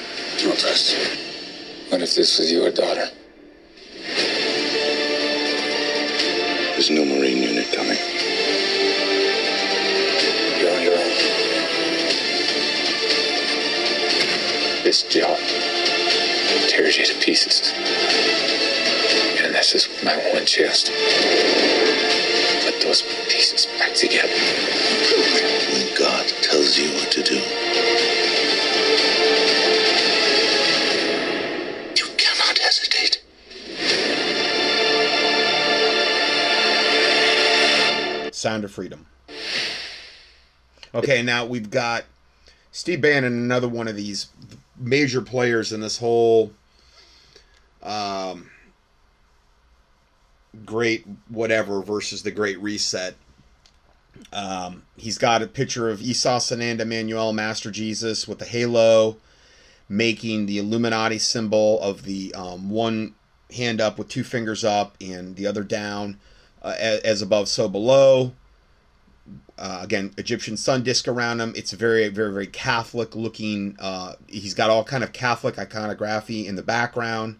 not us. What if this was your daughter? There's no Marine unit coming. You're on your own. This job tears you to pieces. And this is my one chance put those pieces back together. When God tells you what to do, Sound Freedom. Okay, now we've got Steve Bannon, another one of these major players in this whole um, great whatever versus the Great Reset. Um, he's got a picture of Esau Sananda Manuel, Master Jesus, with the halo, making the Illuminati symbol of the um, one hand up with two fingers up and the other down, uh, as above, so below. Uh, again, Egyptian sun disk around him. It's very, very, very Catholic looking. Uh, he's got all kind of Catholic iconography in the background,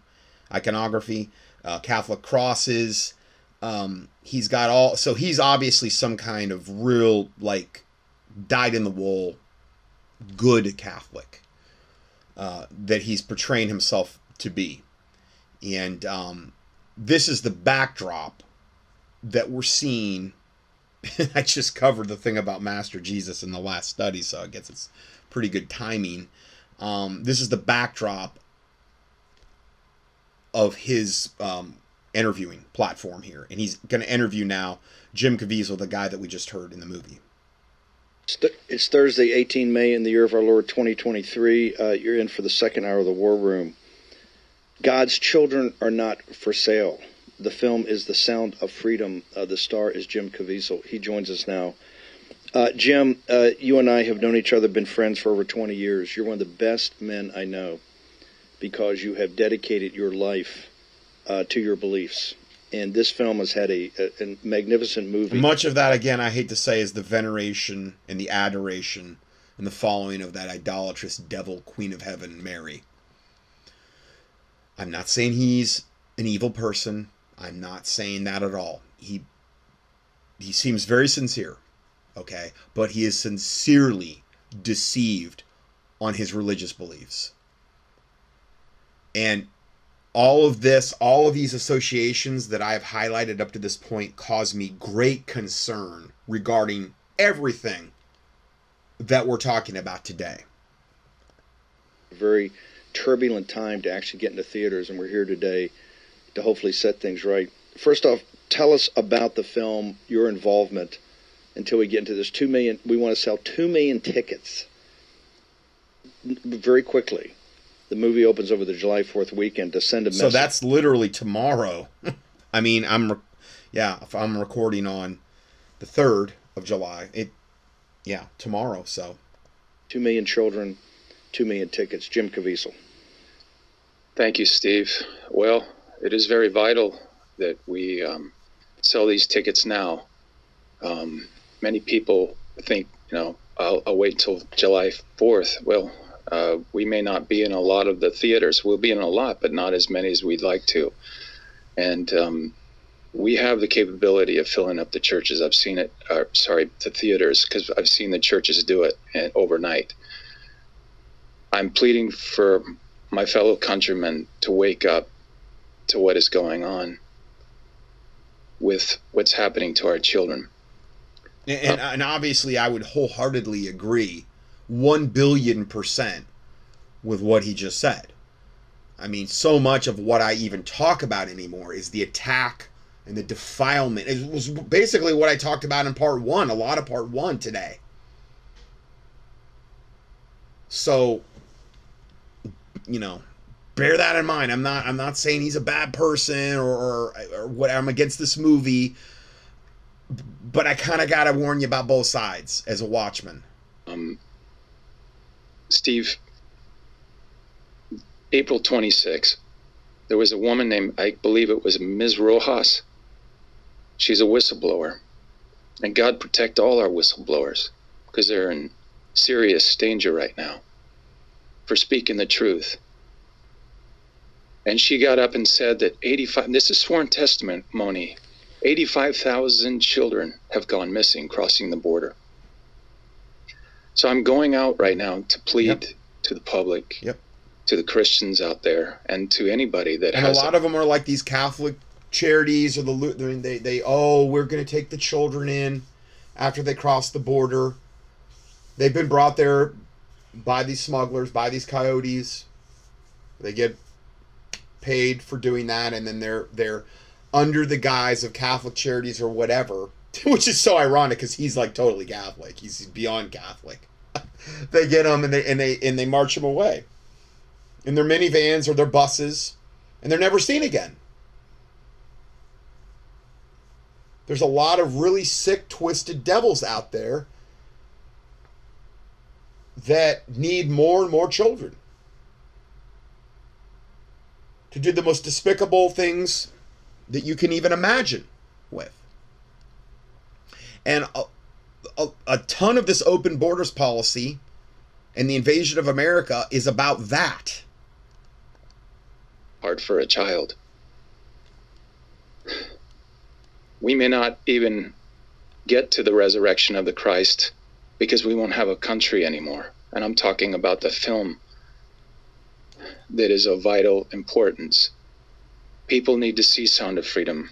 iconography, uh, Catholic crosses. Um, he's got all. So he's obviously some kind of real like dyed in the wool, good Catholic uh, that he's portraying himself to be, and um, this is the backdrop that we're seeing. I just covered the thing about Master Jesus in the last study, so I guess it's pretty good timing. Um, this is the backdrop of his um, interviewing platform here, and he's going to interview now Jim Caviezel, the guy that we just heard in the movie. It's Thursday, 18 May, in the year of our Lord 2023. Uh, you're in for the second hour of the War Room. God's children are not for sale. The film is The Sound of Freedom. Uh, the star is Jim Caviezel. He joins us now. Uh, Jim, uh, you and I have known each other, been friends for over 20 years. You're one of the best men I know because you have dedicated your life uh, to your beliefs. And this film has had a, a, a magnificent movie. Much of that, again, I hate to say, is the veneration and the adoration and the following of that idolatrous devil, Queen of Heaven, Mary. I'm not saying he's an evil person. I'm not saying that at all. He he seems very sincere, okay? But he is sincerely deceived on his religious beliefs. And all of this, all of these associations that I have highlighted up to this point cause me great concern regarding everything that we're talking about today. very turbulent time to actually get into theaters, and we're here today to hopefully set things right. First off, tell us about the film, your involvement, until we get into this. Two million. We want to sell two million tickets very quickly. The movie opens over the July Fourth weekend to send a message. So that's literally tomorrow. I mean, I'm, re- yeah, if I'm recording on the 3rd of July, it, yeah, tomorrow. So two million children, two million tickets. Jim Caviezel. Thank you, Steve. Well, it is very vital that we um, sell these tickets now. Um, many people think, you know, I'll, I'll wait until July 4th. Well, uh, we may not be in a lot of the theaters. We'll be in a lot, but not as many as we'd like to. And um, we have the capability of filling up the churches. I've seen it, or, sorry, the theaters, because I've seen the churches do it and overnight. I'm pleading for my fellow countrymen to wake up to what is going on with what's happening to our children. And, and, uh, and obviously, I would wholeheartedly agree, one billion percent, with what he just said. I mean, so much of what I even talk about anymore is the attack and the defilement. It was basically what I talked about in part one, a lot of part one today. So, you know, bear that in mind. I'm not. I'm not saying he's a bad person or or, or what. I'm against this movie but I kind of got to warn you about both sides as a watchman. Um, Steve, April 26, there was a woman named, I believe it was Ms. Rojas. She's a whistleblower. And God protect all our whistleblowers because they're in serious danger right now for speaking the truth. And she got up and said that 85, this is sworn testimony, 85,000 children have gone missing crossing the border. So I'm going out right now to plead to the public, yep. to the Christians out there, and to anybody that And a has lot of them are like these Catholic charities or the I mean, they they oh we're going to take the children in after they cross the border. They've been brought there by these smugglers, by these coyotes. They get paid for doing that, and then they're they're under the guise of Catholic charities or whatever, which is so ironic because he's like totally Catholic. He's beyond Catholic. they get them and they and they and they march them away in their minivans or their buses, and they're never seen again. There's a lot of really sick, twisted devils out there that need more and more children to do the most despicable things that you can even imagine with. And a, a, a ton of this open borders policy and the invasion of America is about that. hard for a child. We may not even get to the resurrection of the Christ because we won't have a country anymore. And I'm talking about the film that is of vital importance. People need to see Sound of Freedom.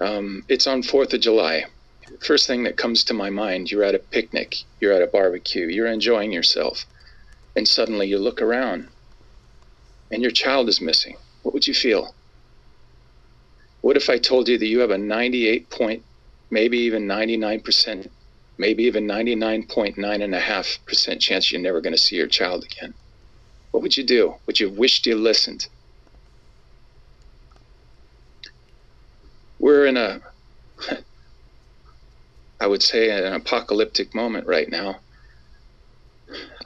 Um, it's on 4th of July. First thing that comes to my mind you're at a picnic, you're at a barbecue, you're enjoying yourself, and suddenly you look around and your child is missing. What would you feel? What if I told you that you have a 98 point, maybe even 99%, maybe even 99.9.5% chance you're never going to see your child again? What would you do? Would you have wished you listened? we're in a, I would say, an apocalyptic moment right now.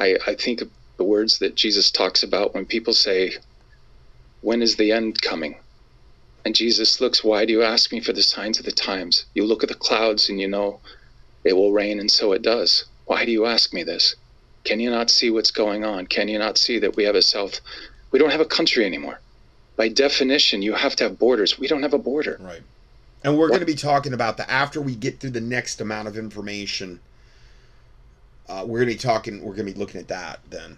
I, I think of the words that Jesus talks about when people say, When is the end coming? And Jesus looks, Why do you ask me for the signs of the times? You look at the clouds and you know it will rain, and so it does. Why do you ask me this? Can you not see what's going on? Can you not see that we have a South? We don't have a country anymore. By definition, you have to have borders. We don't have a border. Right. And we're going to be talking about that after we get through the next amount of information. Uh, we're going to be talking. We're going to be looking at that then.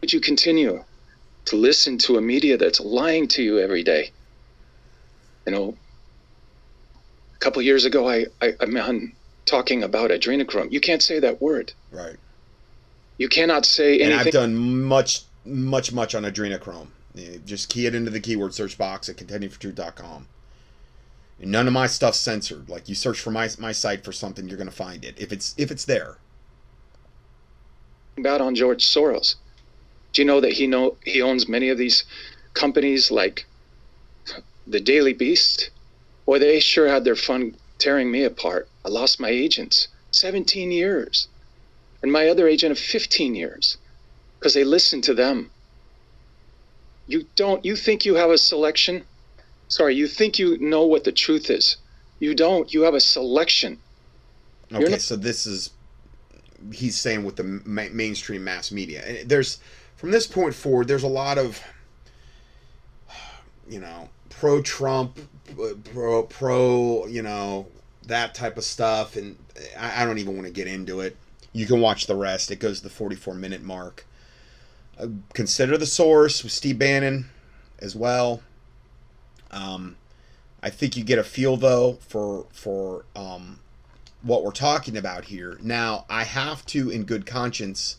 Would you continue to listen to a media that's lying to you every day? You know, a couple years ago, I, I I'm on talking about adrenochrome. You can't say that word. Right. You cannot say anything. And. I've done much, much, much on adrenochrome. Just key it into the keyword search box at contendingfortruth.com. And none of my stuff's censored. Like you search for my my site for something, you're going to find it if it's if it's there. About on George Soros. Do you know that he know he owns many of these companies like the Daily Beast? Boy, they sure had their fun tearing me apart. I lost my agents 17 years, and my other agent of 15 years, because they listened to them. You don't. You think you have a selection? Sorry, you think you know what the truth is. You don't. You have a selection. Okay, not- so this is he's saying with the ma- mainstream mass media. And there's from this point forward, there's a lot of you know pro Trump, pro pro you know that type of stuff, and I, I don't even want to get into it. You can watch the rest. It goes to the 44 minute mark. Uh, consider the source with Steve Bannon as well. Um, I think you get a feel though for for um, what we're talking about here. Now, I have to, in good conscience,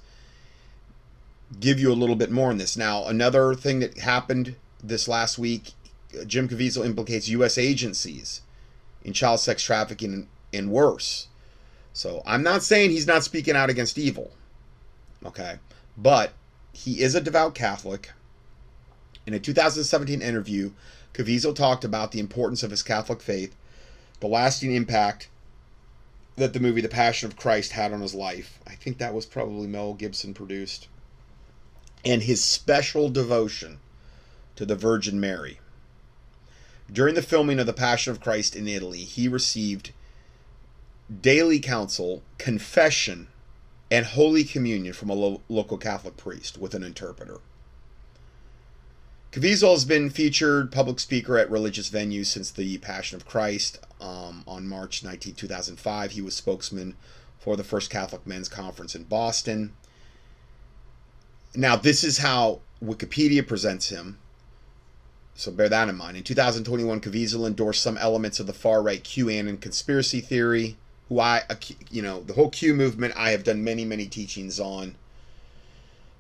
give you a little bit more on this. Now, another thing that happened this last week, Jim Caviezel implicates U.S. agencies in child sex trafficking and, and worse. So I'm not saying he's not speaking out against evil, okay, but he is a devout Catholic. In a 2017 interview, Caviezel talked about the importance of his Catholic faith, the lasting impact that the movie The Passion of Christ had on his life. I think that was probably Mel Gibson produced. And his special devotion to the Virgin Mary. During the filming of The Passion of Christ in Italy, he received daily counsel, confession, and Holy Communion from a lo- local Catholic priest with an interpreter. Caviezel has been featured public speaker at religious venues since the Passion of Christ. Um, on March 19, 2005, he was spokesman for the First Catholic Men's Conference in Boston. Now, this is how Wikipedia presents him. So bear that in mind. In 2021, Caviezel endorsed some elements of the far-right QAnon conspiracy theory. Who I, you know, the whole Q movement. I have done many, many teachings on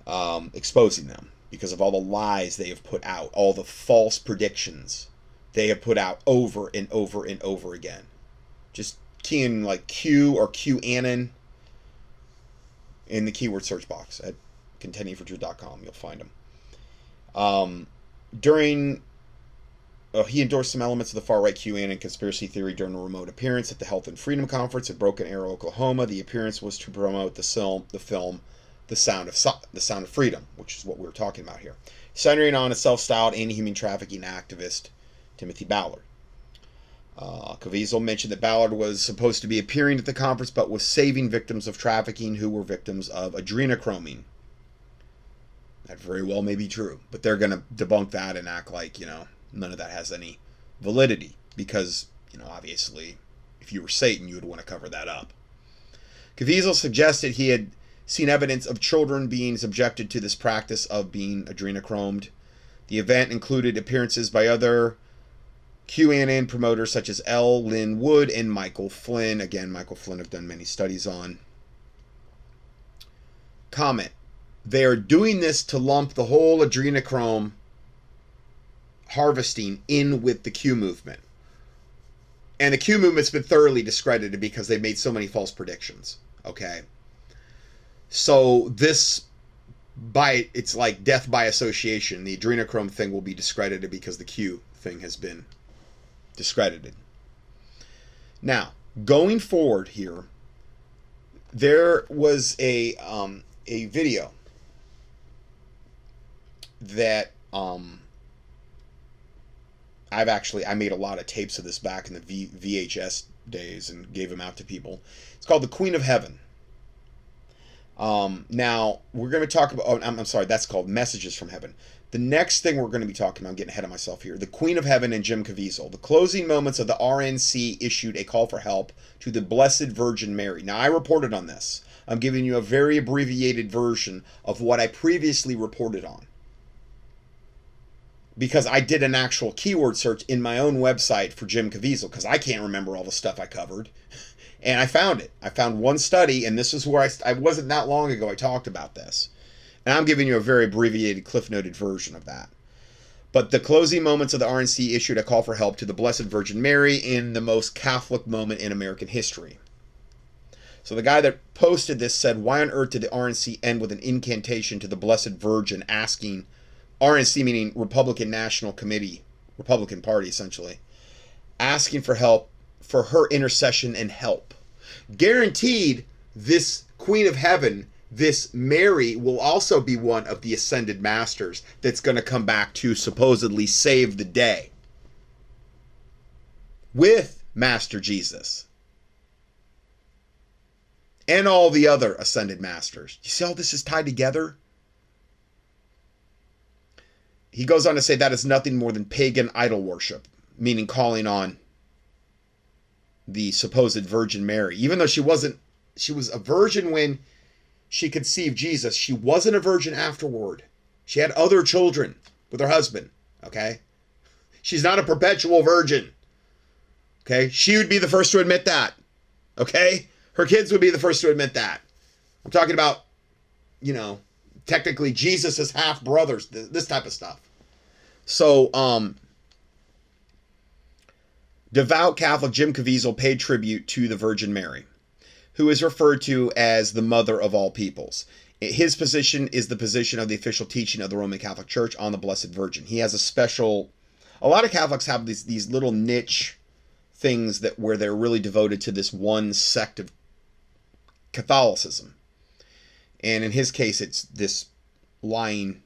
um, exposing them because of all the lies they have put out, all the false predictions they have put out over and over and over again. Just key in like Q or QAnon in the keyword search box at contendingfortruth.com. You'll find them. Um, during uh, he endorsed some elements of the far right QAnon conspiracy theory during a remote appearance at the Health and Freedom Conference in Broken Arrow, Oklahoma. The appearance was to promote the film, the film, the sound of So- the sound of freedom, which is what we were talking about here, centering on a self-styled anti-human trafficking activist, Timothy Ballard. Uh, Caviezel mentioned that Ballard was supposed to be appearing at the conference, but was saving victims of trafficking who were victims of adrenochroming. That very well may be true, but they're going to debunk that and act like, you know, none of that has any validity because, you know, obviously, if you were Satan, you would want to cover that up. Caviezel suggested he had seen evidence of children being subjected to this practice of being adrenochromed. The event included appearances by other QAnon promoters such as L. Lin Wood and Michael Flynn. Again, Michael Flynn have done many studies on. Comment. They are doing this to lump the whole adrenochrome harvesting in with the Q movement. And the Q movement's been thoroughly discredited because they made so many false predictions. Okay. So this by it's like death by association. The adrenochrome thing will be discredited because the Q thing has been discredited. Now, going forward here, there was a um, a video that um, I've actually I made a lot of tapes of this back in the v- VHS days and gave them out to people. It's called the Queen of Heaven. Um, now we're going to talk about. Oh, I'm, I'm sorry. That's called Messages from Heaven. The next thing we're going to be talking about, I'm getting ahead of myself here. The Queen of Heaven and Jim Caviezel. The closing moments of the RNC issued a call for help to the Blessed Virgin Mary. Now I reported on this. I'm giving you a very abbreviated version of what I previously reported on because I did an actual keyword search in my own website for Jim Caviezel because I can't remember all the stuff I covered. And I found it. I found one study, and this is where I, I wasn't that long ago I talked about this. And I'm giving you a very abbreviated, cliff noted version of that. But the closing moments of the RNC issued a call for help to the Blessed Virgin Mary in the most Catholic moment in American history. So the guy that posted this said, Why on earth did the RNC end with an incantation to the Blessed Virgin asking, RNC meaning Republican National Committee, Republican Party essentially, asking for help for her intercession and help? Guaranteed, this Queen of Heaven, this Mary, will also be one of the ascended masters that's going to come back to supposedly save the day with Master Jesus and all the other ascended masters. You see how this is tied together? He goes on to say that is nothing more than pagan idol worship, meaning calling on the supposed Virgin Mary. Even though she wasn't, she was a virgin when she conceived Jesus, she wasn't a virgin afterward. She had other children with her husband, okay? She's not a perpetual virgin. Okay? She would be the first to admit that. Okay? Her kids would be the first to admit that. I'm talking about, you know, technically Jesus' half brothers, th- this type of stuff. So, um, devout Catholic Jim Caviezel paid tribute to the Virgin Mary, who is referred to as the mother of all peoples. His position is the position of the official teaching of the Roman Catholic Church on the Blessed Virgin. He has a special. A lot of Catholics have these these little niche things that where they're really devoted to this one sect of Catholicism, and in his case, it's this lying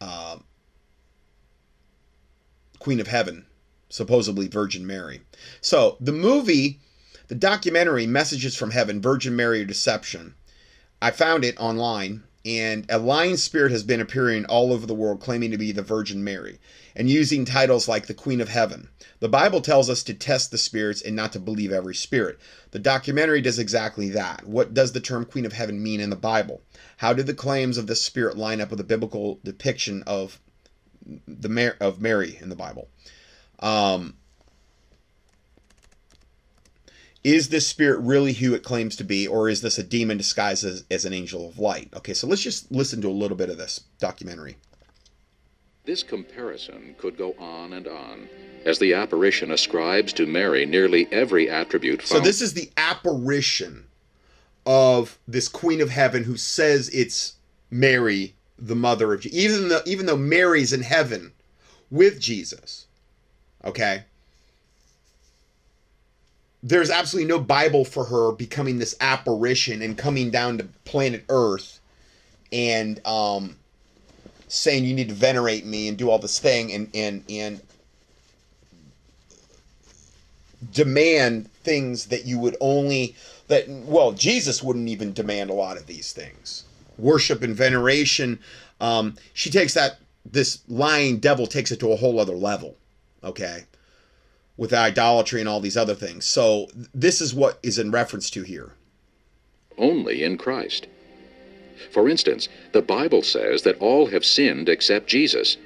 uh, Queen of Heaven, supposedly Virgin Mary. So the movie, the documentary Messages from Heaven, Virgin Mary or Deception, I found it online, and a lying spirit has been appearing all over the world claiming to be the Virgin Mary and using titles like the Queen of Heaven. The Bible tells us to test the spirits and not to believe every spirit. The documentary does exactly that. What does the term Queen of Heaven mean in the Bible? How do the claims of this spirit line up with the biblical depiction of the Mar- of Mary in the Bible? Um, is this spirit really who it claims to be, or is this a demon disguised as, as an angel of light? Okay, so let's just listen to a little bit of this documentary. This comparison could go on and on, as the apparition ascribes to Mary nearly every attribute So this is the apparition of this Queen of Heaven who says it's Mary, the mother of Jesus. Even though even though Mary's in heaven with Jesus. Okay? There's absolutely no Bible for her becoming this apparition and coming down to planet Earth and um saying you need to venerate me and do all this thing and and and demand things that you would only that well jesus wouldn't even demand a lot of these things worship and veneration um she takes that this lying devil takes it to a whole other level okay with idolatry and all these other things so this is what is in reference to here only in Christ. For instance, the Bible says that all have sinned except Jesus,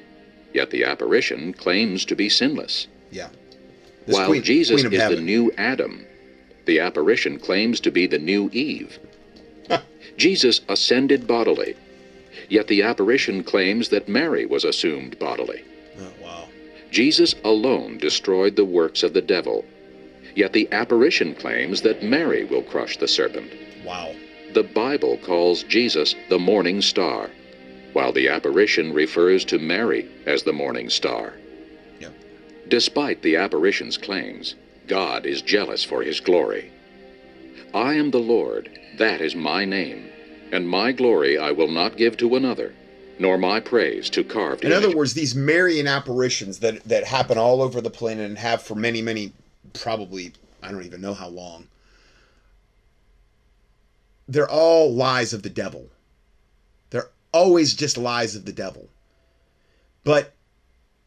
yet the apparition claims to be sinless. yeah This While queen- Jesus queen is the new Adam, the apparition claims to be the new Eve. Jesus ascended bodily, yet the apparition claims that Mary was assumed bodily. oh wow Jesus alone destroyed the works of the devil, yet the apparition claims that Mary will crush the serpent. wow The Bible calls Jesus the morning star, while the apparition refers to Mary as the morning star. Despite the apparition's claims, God is jealous for his glory. I am the Lord, that is my name, and my glory I will not give to another, nor my praise to carved In image. other words, these Marian apparitions that that happen all over the planet and have for many, many, probably I don't even know how long. They're all lies of the devil. They're always just lies of the devil. But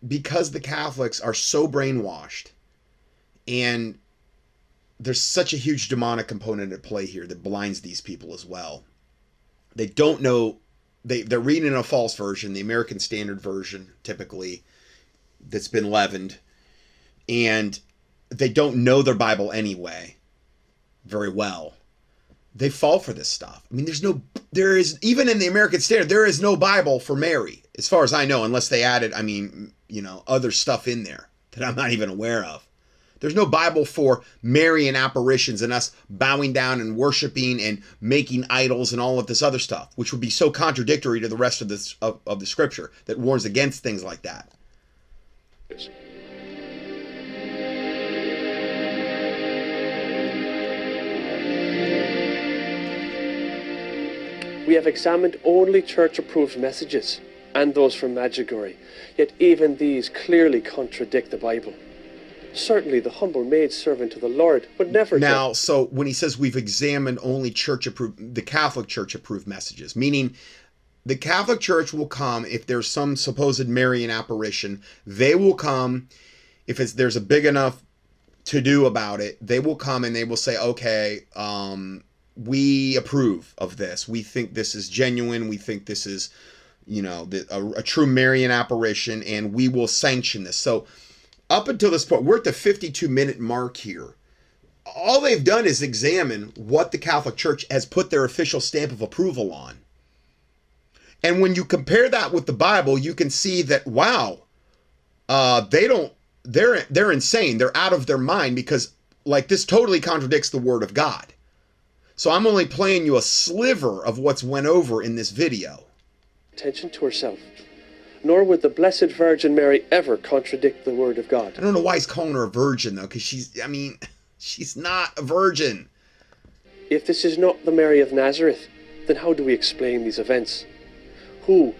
because the Catholics are so brainwashed and there's such a huge demonic component at play here that blinds these people as well. They don't know they they're reading a false version, the American Standard Version, typically that's been leavened, and they don't know their Bible anyway very well. They fall for this stuff. I mean, there's no, there is even in the American Standard, there is no Bible for Mary, as far as I know, unless they added, I mean, you know, other stuff in there that I'm not even aware of. There's no Bible for Marian apparitions and us bowing down and worshiping and making idols and all of this other stuff, which would be so contradictory to the rest of this of, of the scripture that warns against things like that. We have examined only church approved messages and those from Medjugorje, yet even these clearly contradict the Bible. Certainly, the humble maid servant of the Lord would never. Now, so when he says we've examined only church approved, the Catholic Church approved messages, meaning the Catholic Church will come if there's some supposed Marian apparition, they will come if it's there's a big enough to do about it. They will come and they will say, okay, um, we approve of this. We think this is genuine. We think this is, you know, the, a, a true Marian apparition, and we will sanction this. So up until this point, we're at the 52 minute mark here. All they've done is examine what the Catholic Church has put their official stamp of approval on. And when you compare that with the Bible, you can see that wow, uh, they don't they're they're insane. They're out of their mind because like this totally contradicts the Word of God. So I'm only playing you a sliver of what's went over in this video. attention to herself. Nor would the Blessed Virgin Mary ever contradict the Word of God. I don't know why he's calling her a virgin though, because she's I mean, she's not a virgin. If this is not the Mary of Nazareth, then how do we explain these events? Who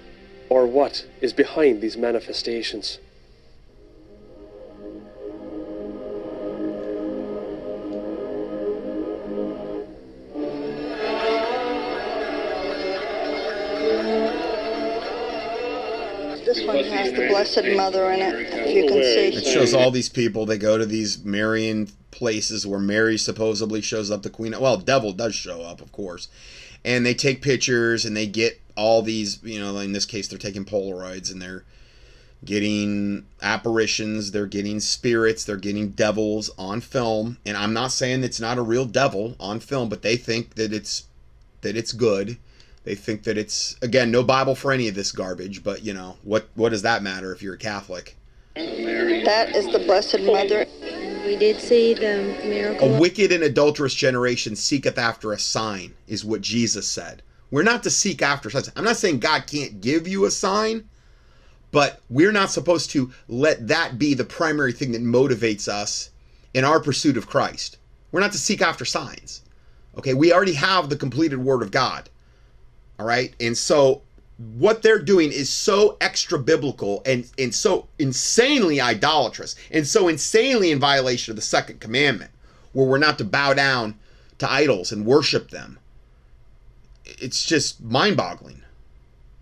or what is behind these manifestations? One has the Blessed Mother in it, if you can It shows all these people. They go to these Marian places where Mary supposedly shows up. The Queen, well, devil does show up, of course, and they take pictures and they get all these. You know, in this case, they're taking Polaroids and they're getting apparitions. They're getting spirits. They're getting devils on film. And I'm not saying it's not a real devil on film, but they think that it's that it's good. They think that it's again no Bible for any of this garbage. But you know what? What does that matter if you're a Catholic? That is the Blessed Mother. We did see the miracle. A wicked and adulterous generation seeketh after a sign, is what Jesus said. We're not to seek after signs. I'm not saying God can't give you a sign, but we're not supposed to let that be the primary thing that motivates us in our pursuit of Christ. We're not to seek after signs. Okay, we already have the completed Word of God. All right, and so what they're doing is so extra biblical and, and so insanely idolatrous and so insanely in violation of the second commandment, where we're not to bow down to idols and worship them. It's just mind boggling.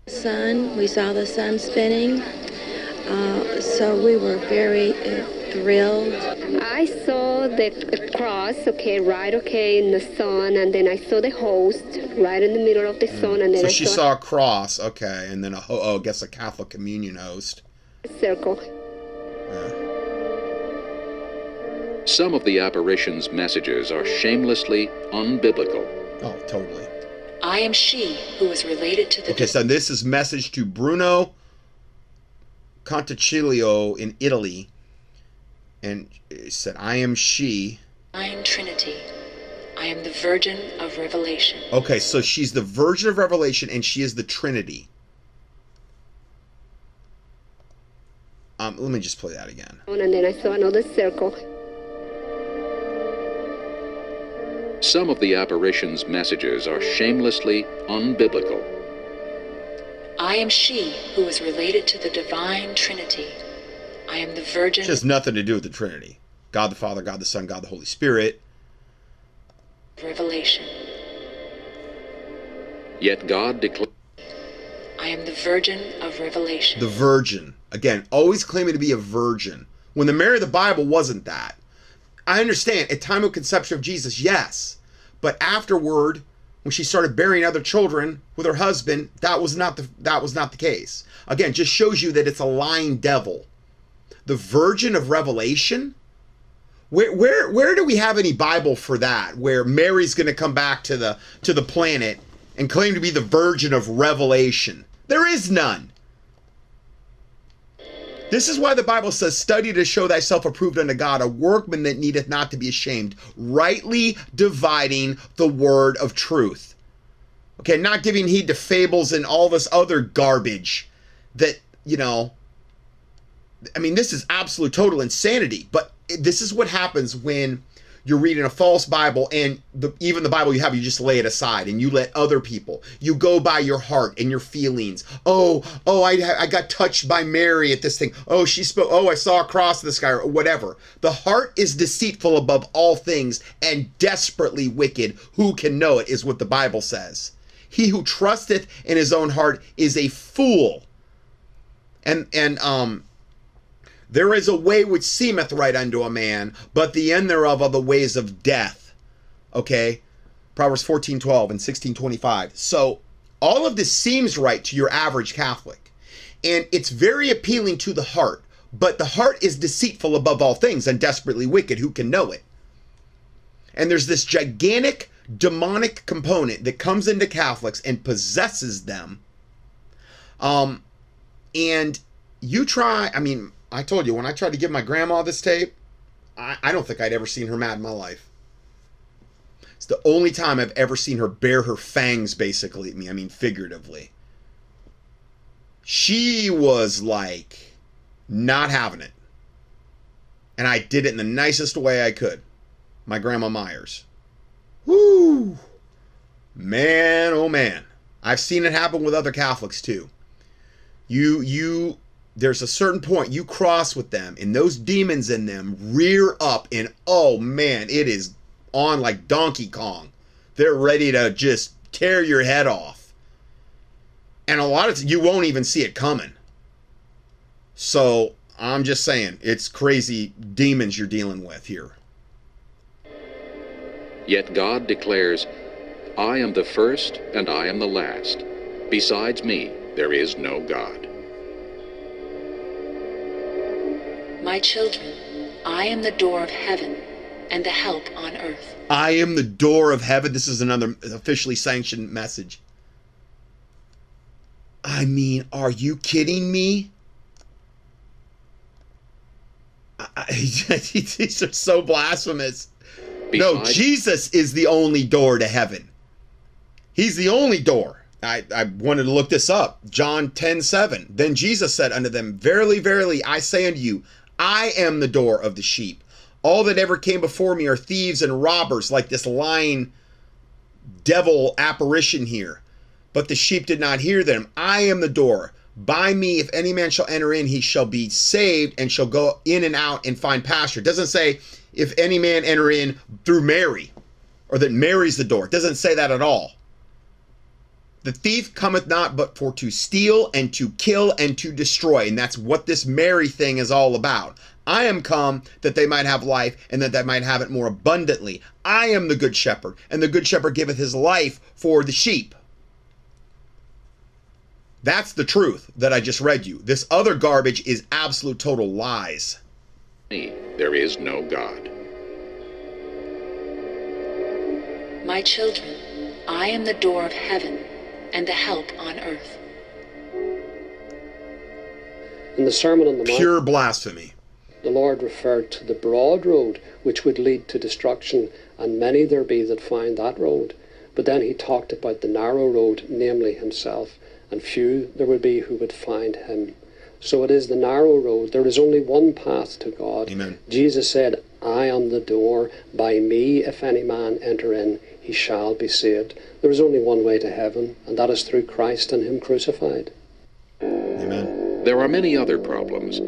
sun. We saw the sun spinning. Uh, so we were very uh, thrilled. I saw the cross, okay, right, okay, in the sun, and then I saw the host right in the middle of the mm. sun, and then So I she saw, saw a cross, okay, and then a ho- oh, I guess a Catholic communion host. a circle. Some of the apparition's messages are shamelessly unbiblical. Oh, totally. I am she who is related to the Okay, so this is message to Bruno Cornacchiola in Italy, and it said, "I am she." divine Trinity. I am the Virgin of Revelation. Okay, so she's the Virgin of Revelation, and she is the Trinity. Um, let me just play that again. And then I saw another circle. Some of the apparition's messages are shamelessly unbiblical. I am she who is related to the divine Trinity. I am the Virgin. It has nothing to do with the Trinity. God the Father, God the Son, God the Holy Spirit. Revelation. Yet God declares. I am the Virgin of Revelation. The virgin. Again, always claiming to be a virgin. When the Mary of the Bible wasn't that. I understand, at time of conception of Jesus, yes. But afterward, when she started bearing other children with her husband, that was not the that was not the case. Again, just shows you that it's a lying devil. The virgin of Revelation? Where where where do we have any Bible for that? Where Mary's going to come back to the to the planet and claim to be the virgin of Revelation? There is none. This is why the Bible says, Study to show thyself approved unto God, a workman that needeth not to be ashamed, rightly dividing the word of truth. Okay, not giving heed to fables and all this other garbage that, you know, I mean, this is absolute total insanity, but this is what happens when you're reading a false Bible and the, even the Bible you have, you just lay it aside and you let other people, you go by your heart and your feelings. Oh, oh, I, I got touched by Mary at this thing. Oh, she spoke. Oh, I saw a cross in the sky or whatever. The heart is deceitful above all things and desperately wicked. Who can know it is what the Bible says. He who trusteth in his own heart is a fool. And, and, um, there is a way which seemeth right unto a man, but the end thereof are the ways of death. Okay? Proverbs 14 12 and 16 25. So all of this seems right to your average Catholic. And it's very appealing to the heart. But the heart is deceitful above all things and desperately wicked. Who can know it? And there's this gigantic demonic component that comes into Catholics and possesses them. Um, and you try, I mean, I told you when I tried to give my grandma this tape, I, I don't think I'd ever seen her mad in my life. It's the only time I've ever seen her bare her fangs basically at me. I mean, figuratively. She was like not having it. And I did it in the nicest way I could. My grandma Myers. Whoo! Man, oh man. I've seen it happen with other Catholics too. You you there's a certain point you cross with them and those demons in them rear up and oh man it is on like donkey kong they're ready to just tear your head off and a lot of you won't even see it coming so i'm just saying it's crazy demons you're dealing with here Yet God declares, I am the first and I am the last. Besides me, there is no God. My children, I am the door of heaven and the help on earth. I am the door of heaven. This is another officially sanctioned message. I mean, are you kidding me? I, I, these are so blasphemous. no, Jesus is the only door to heaven. He's the only door. I, I wanted to look this up. John 10 7. Then Jesus said unto them, Verily, verily, I say unto you, I am the door of the sheep. All that ever came before me are thieves and robbers, like this lying devil apparition here. But the sheep did not hear them. I am the door. By me, if any man shall enter in, he shall be saved and shall go in and out and find pasture. It doesn't say if any man enter in through Mary or that Mary's the door. It doesn't say that at all. The thief cometh not but for to steal and to kill and to destroy. And that's what this Mary thing is all about. I am come that they might have life and that they might have it more abundantly. I am the good shepherd, and the good shepherd giveth his life for the sheep. That's the truth that I just read you. This other garbage is absolute total lies. There is no God. My children, I am the door of heaven and the help on earth. In the Sermon on the Mount, Pure blasphemy. the Lord referred to the broad road which would lead to destruction, and many there be that find that road. But then he talked about the narrow road, namely himself, and few there would be who would find him. So it is the narrow road. There is only one path to God. Amen. Jesus said, I am the door. By me, if any man enter in, he shall be saved. There is only one way to heaven, and that is through Christ and Him crucified. Amen. There are many other problems.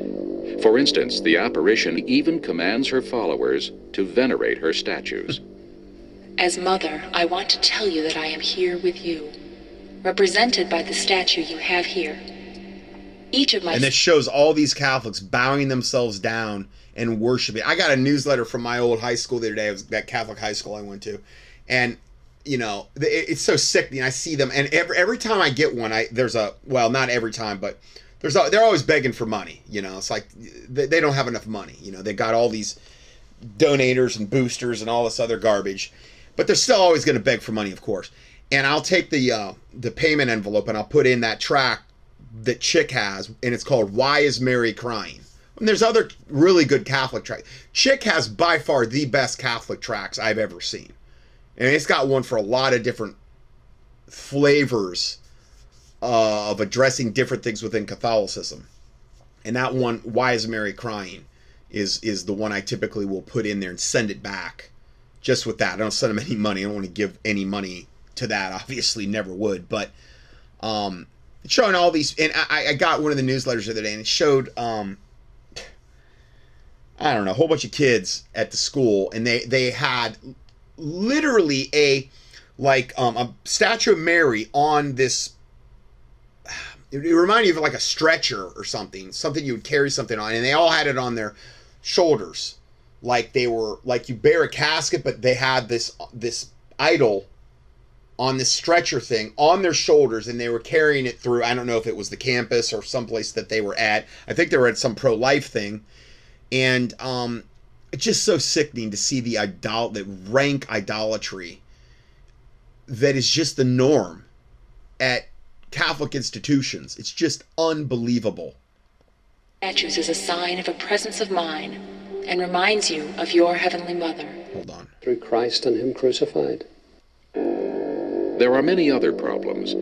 For instance, the apparition even commands her followers to venerate her statues. As mother, I want to tell you that I am here with you, represented by the statue you have here. Each of my and it shows all these Catholics bowing themselves down and worshiping. I got a newsletter from my old high school the other day. It was that Catholic high school I went to, and you know it- it's so sickening. I see them, and every every time I get one, I there's a well, not every time, but there's a, they're always begging for money. You know, it's like they, they don't have enough money. You know, they got all these donators and boosters and all this other garbage, but they're still always going to beg for money, of course. And I'll take the uh, the payment envelope and I'll put in that track that Chick has, and it's called "Why Is Mary Crying." And there's other really good Catholic tracks. Chick has by far the best Catholic tracks I've ever seen, and it's got one for a lot of different flavors uh, of addressing different things within Catholicism. And that one, "Why Is Mary Crying," is is the one I typically will put in there and send it back. Just with that, I don't send them any money. I don't want to give any money to that. Obviously, never would. But um, showing all these, and I, I got one of the newsletters the other day, and it showed um, I don't know, a whole bunch of kids at the school, and they they had literally a like um, a statue of Mary on this. It, reminded you of like a stretcher or something, something you would carry something on, and they all had it on their shoulders, like they were like you bear a casket, but they had this this idol on this stretcher thing on their shoulders and they were carrying it through i don't know if it was the campus or someplace that they were at i think they were at some pro-life thing and um it's just so sickening to see the idol the rank idolatry that is just the norm at catholic institutions it's just unbelievable statues is a sign of a presence of mine and reminds you of your heavenly mother. hold on Through Christ and Him crucified. There are many other problems.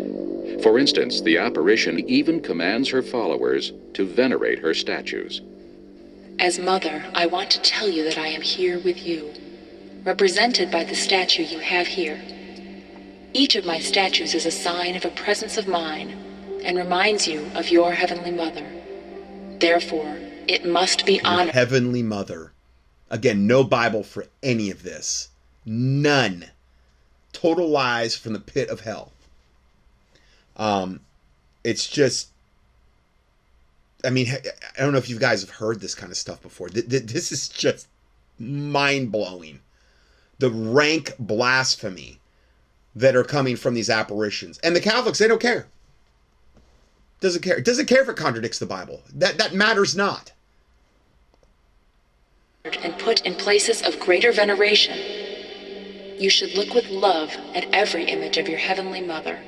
For instance, the apparition even commands her followers to venerate her statues. As mother, I want to tell you that I am here with you, represented by the statue you have here. Each of my statues is a sign of a presence of mine and reminds you of your heavenly mother. Therefore, it must be honored. heavenly mother again no bible for any of this none total lies from the pit of hell um it's just i mean i don't know if you guys have heard this kind of stuff before. Th- th- this is just mind-blowing. The rank blasphemy that are coming from these apparitions. And the catholics they don't care. Doesn't care doesn't care if it contradicts the bible. That that matters not. And put in places of greater veneration. You should look with love at every image of your heavenly mother.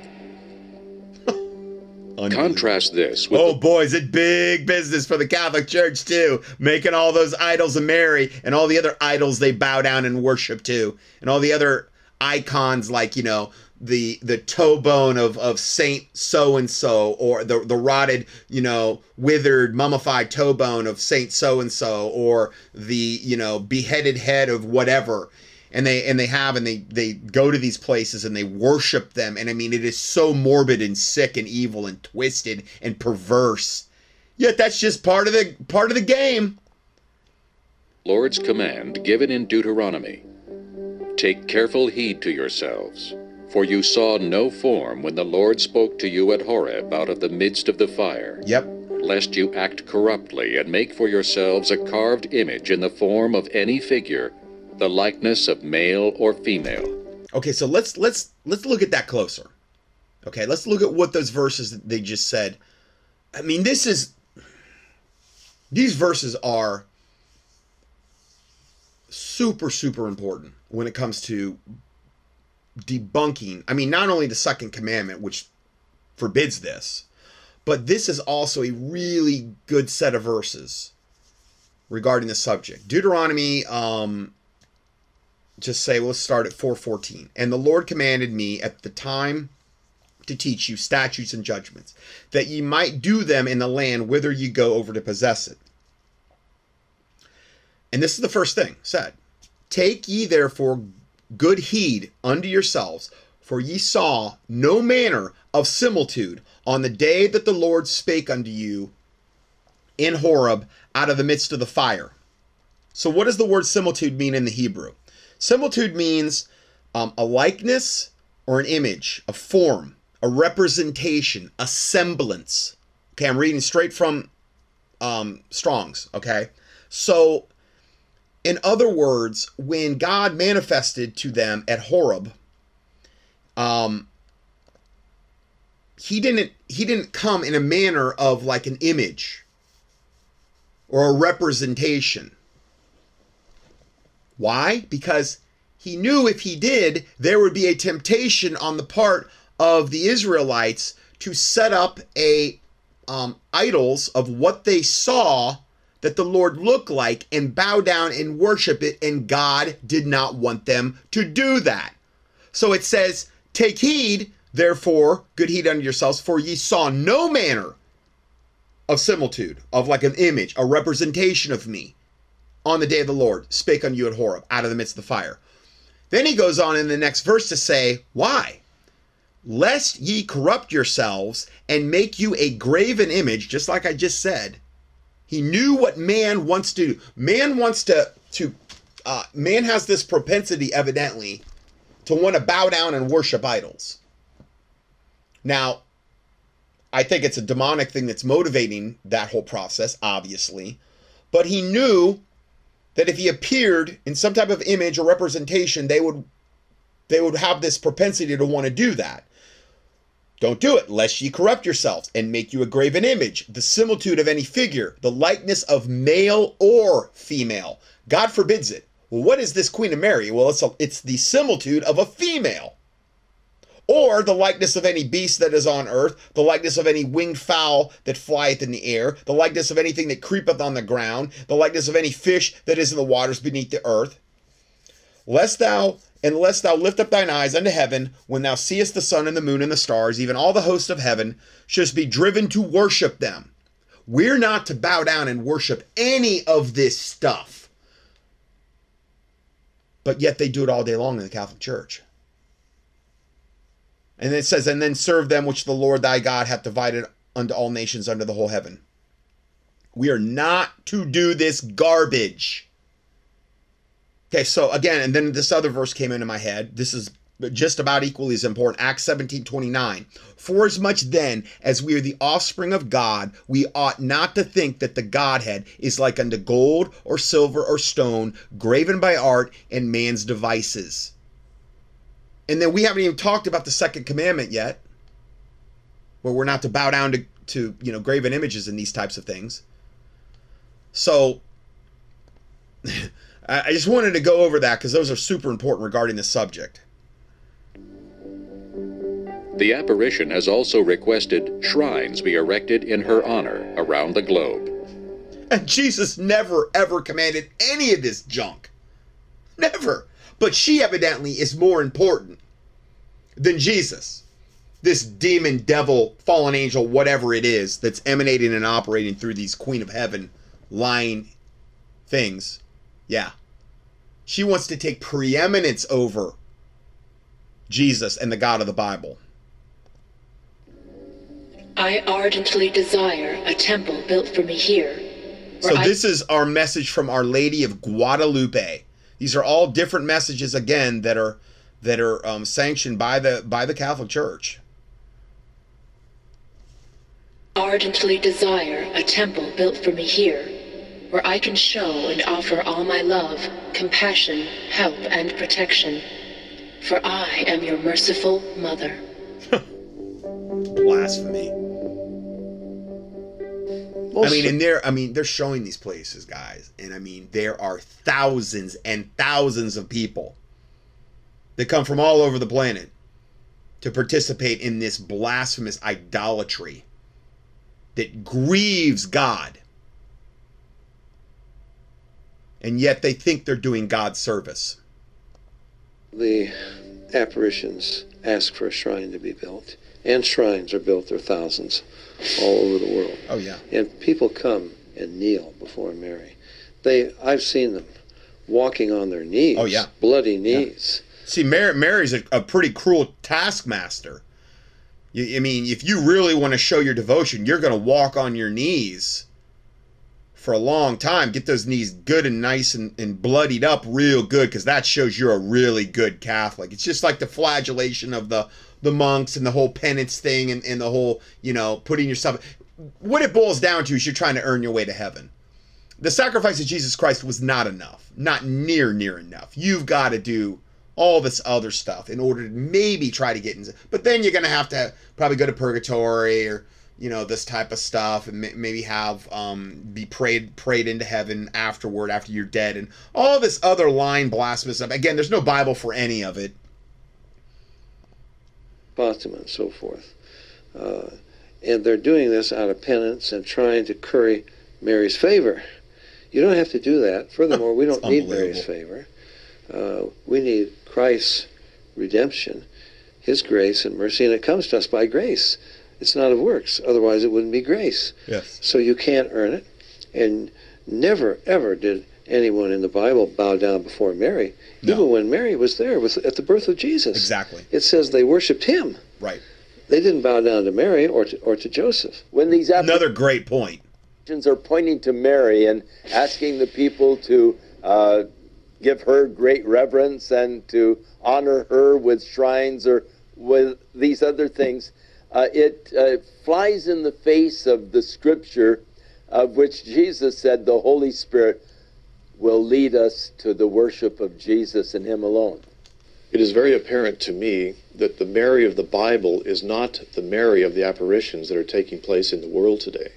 Contrast this with Oh boy, is it big business for the Catholic Church too, making all those idols of Mary and all the other idols they bow down and worship to, and all the other icons like you know the the toe bone of of Saint so and so, or the the rotted you know withered mummified toe bone of Saint so and so, or the you know beheaded head of whatever and they and they have and they they go to these places and they worship them and i mean it is so morbid and sick and evil and twisted and perverse yet that's just part of the part of the game Lord's command given in Deuteronomy Take careful heed to yourselves, for you saw no form when the Lord spoke to you at Horeb out of the midst of the fire. Yep. Lest you act corruptly and make for yourselves a carved image in the form of any figure, the likeness of male or female. okay so let's let's let's look at that closer. Okay let's look at what those verses they just said. I mean this is these verses are super super important when it comes to debunking i mean not only the second commandment which forbids this but this is also a really good set of verses regarding the subject. Deuteronomy um just say let's start at 414 and the lord commanded me at the time to teach you statutes and judgments that ye might do them in the land whither ye go over to possess it And this is the first thing said Take ye therefore good heed unto yourselves, for ye saw no manner of similitude on the day that the Lord spake unto you in Horeb out of the midst of the fire. So, what does the word similitude mean in the Hebrew? Similitude means um, a likeness or an image, a form, a representation, a semblance. Okay, I'm reading straight from um, Strong's. Okay, so in other words, when God manifested to them at Horeb, um, he didn't he didn't come in a manner of like an image or a representation. Why? Because he knew if he did, there would be a temptation on the part of the Israelites to set up a um, idols of what they saw that the Lord looked like and bow down and worship it, and God did not want them to do that. So it says, Take heed, therefore, good heed unto yourselves, for ye saw no manner of similitude, of like an image, a representation of me on the day of the Lord, spake unto you at Horeb, out of the midst of the fire. Then he goes on in the next verse to say, Why? Lest ye corrupt yourselves and make you a graven image, just like I just said. He knew what man wants to do. Man wants to to uh, man has this propensity, evidently, to want to bow down and worship idols. Now, I think it's a demonic thing that's motivating that whole process, obviously. But he knew that if he appeared in some type of image or representation, they would they would have this propensity to want to do that. Don't do it, lest ye corrupt yourselves and make you a graven image, the similitude of any figure, the likeness of male or female. God forbids it. Well, what is this Queen of Mary? Well, it's a, it's the similitude of a female. Or the likeness of any beast that is on earth, the likeness of any winged fowl that flieth in the air, the likeness of anything that creepeth on the ground, the likeness of any fish that is in the waters beneath the earth. Lest thou and lest thou lift up thine eyes unto heaven, when thou seest the sun and the moon and the stars, even all the hosts of heaven, shouldst be driven to worship them. We're not to bow down and worship any of this stuff. But yet they do it all day long in the Catholic Church. And it says, and then serve them which the Lord thy God hath divided unto all nations under the whole heaven. We are not to do this garbage. Okay, so again, and then this other verse came into my head. This is just about equally as important. Acts 17 29. For as much then as we are the offspring of God, we ought not to think that the Godhead is like unto gold or silver or stone, graven by art and man's devices. And then we haven't even talked about the second commandment yet, where we're not to bow down to, to you know graven images and these types of things. So I just wanted to go over that because those are super important regarding this subject. The apparition has also requested shrines be erected in her honor around the globe. And Jesus never ever commanded any of this junk. Never. But she evidently is more important than Jesus. This demon, devil, fallen angel, whatever it is that's emanating and operating through these Queen of Heaven lying things. Yeah. She wants to take preeminence over Jesus and the God of the Bible. I ardently desire a temple built for me here. So this is our message from Our Lady of Guadalupe. These are all different messages again that are that are um, sanctioned by the by the Catholic Church. Ardently desire a temple built for me here, where I can show and offer all my love, compassion, help, and protection. For I am your merciful mother. Blasphemy. I mean, and they're I mean, they're showing these places, guys, and I mean, there are thousands and thousands of people that come from all over the planet to participate in this blasphemous idolatry that grieves God. And yet they think they're doing God's service. The apparitions ask for a shrine to be built, and shrines are built. There are thousands all over the world. Oh, yeah. And people come and kneel before Mary. They, I've seen them walking on their knees. Oh, yeah. bloody knees. See, Mary, Mary's a, a pretty cruel taskmaster. You, I mean, if you really want to show your devotion, you're going to walk on your knees for a long time. Get those knees good and nice and, and bloodied up real good because that shows you're a really good Catholic. It's just like the flagellation of the the monks and the whole penance thing and, and the whole, you know, putting yourself. What it boils down to is you're trying to earn your way to heaven. The sacrifice of Jesus Christ was not enough, not near near enough. You've got to do all this other stuff in order to maybe try to get into. But then you're going to have to probably go to purgatory or you know this type of stuff and maybe have um, be prayed prayed into heaven afterward after you're dead and all this other line blasphemous stuff. Again, there's no Bible for any of it. Fatima and so forth. Uh, and they're doing this out of penance and trying to curry Mary's favor. You don't have to do that. Furthermore, we don't need Mary's favor. Uh, we need Christ's redemption, His grace and mercy, and it comes to us by grace. It's not of works. Otherwise, it wouldn't be grace. Yes. So you can't earn it. And never, ever did anyone in the Bible bow down before Mary, No. even when Mary was there with, at the birth of Jesus. Exactly. It says they worshipped him. Right. They didn't bow down to Mary or to, or to Joseph. When these Another great point. applications are pointing to Mary and asking the people to uh, give her great reverence and to honor her with shrines or with these other things, uh, it uh, flies in the face of the scripture of which Jesus said the Holy Spirit will lead us to the worship of Jesus and Him alone. It is very apparent to me that the Mary of the Bible is not the Mary of the apparitions that are taking place in the world today.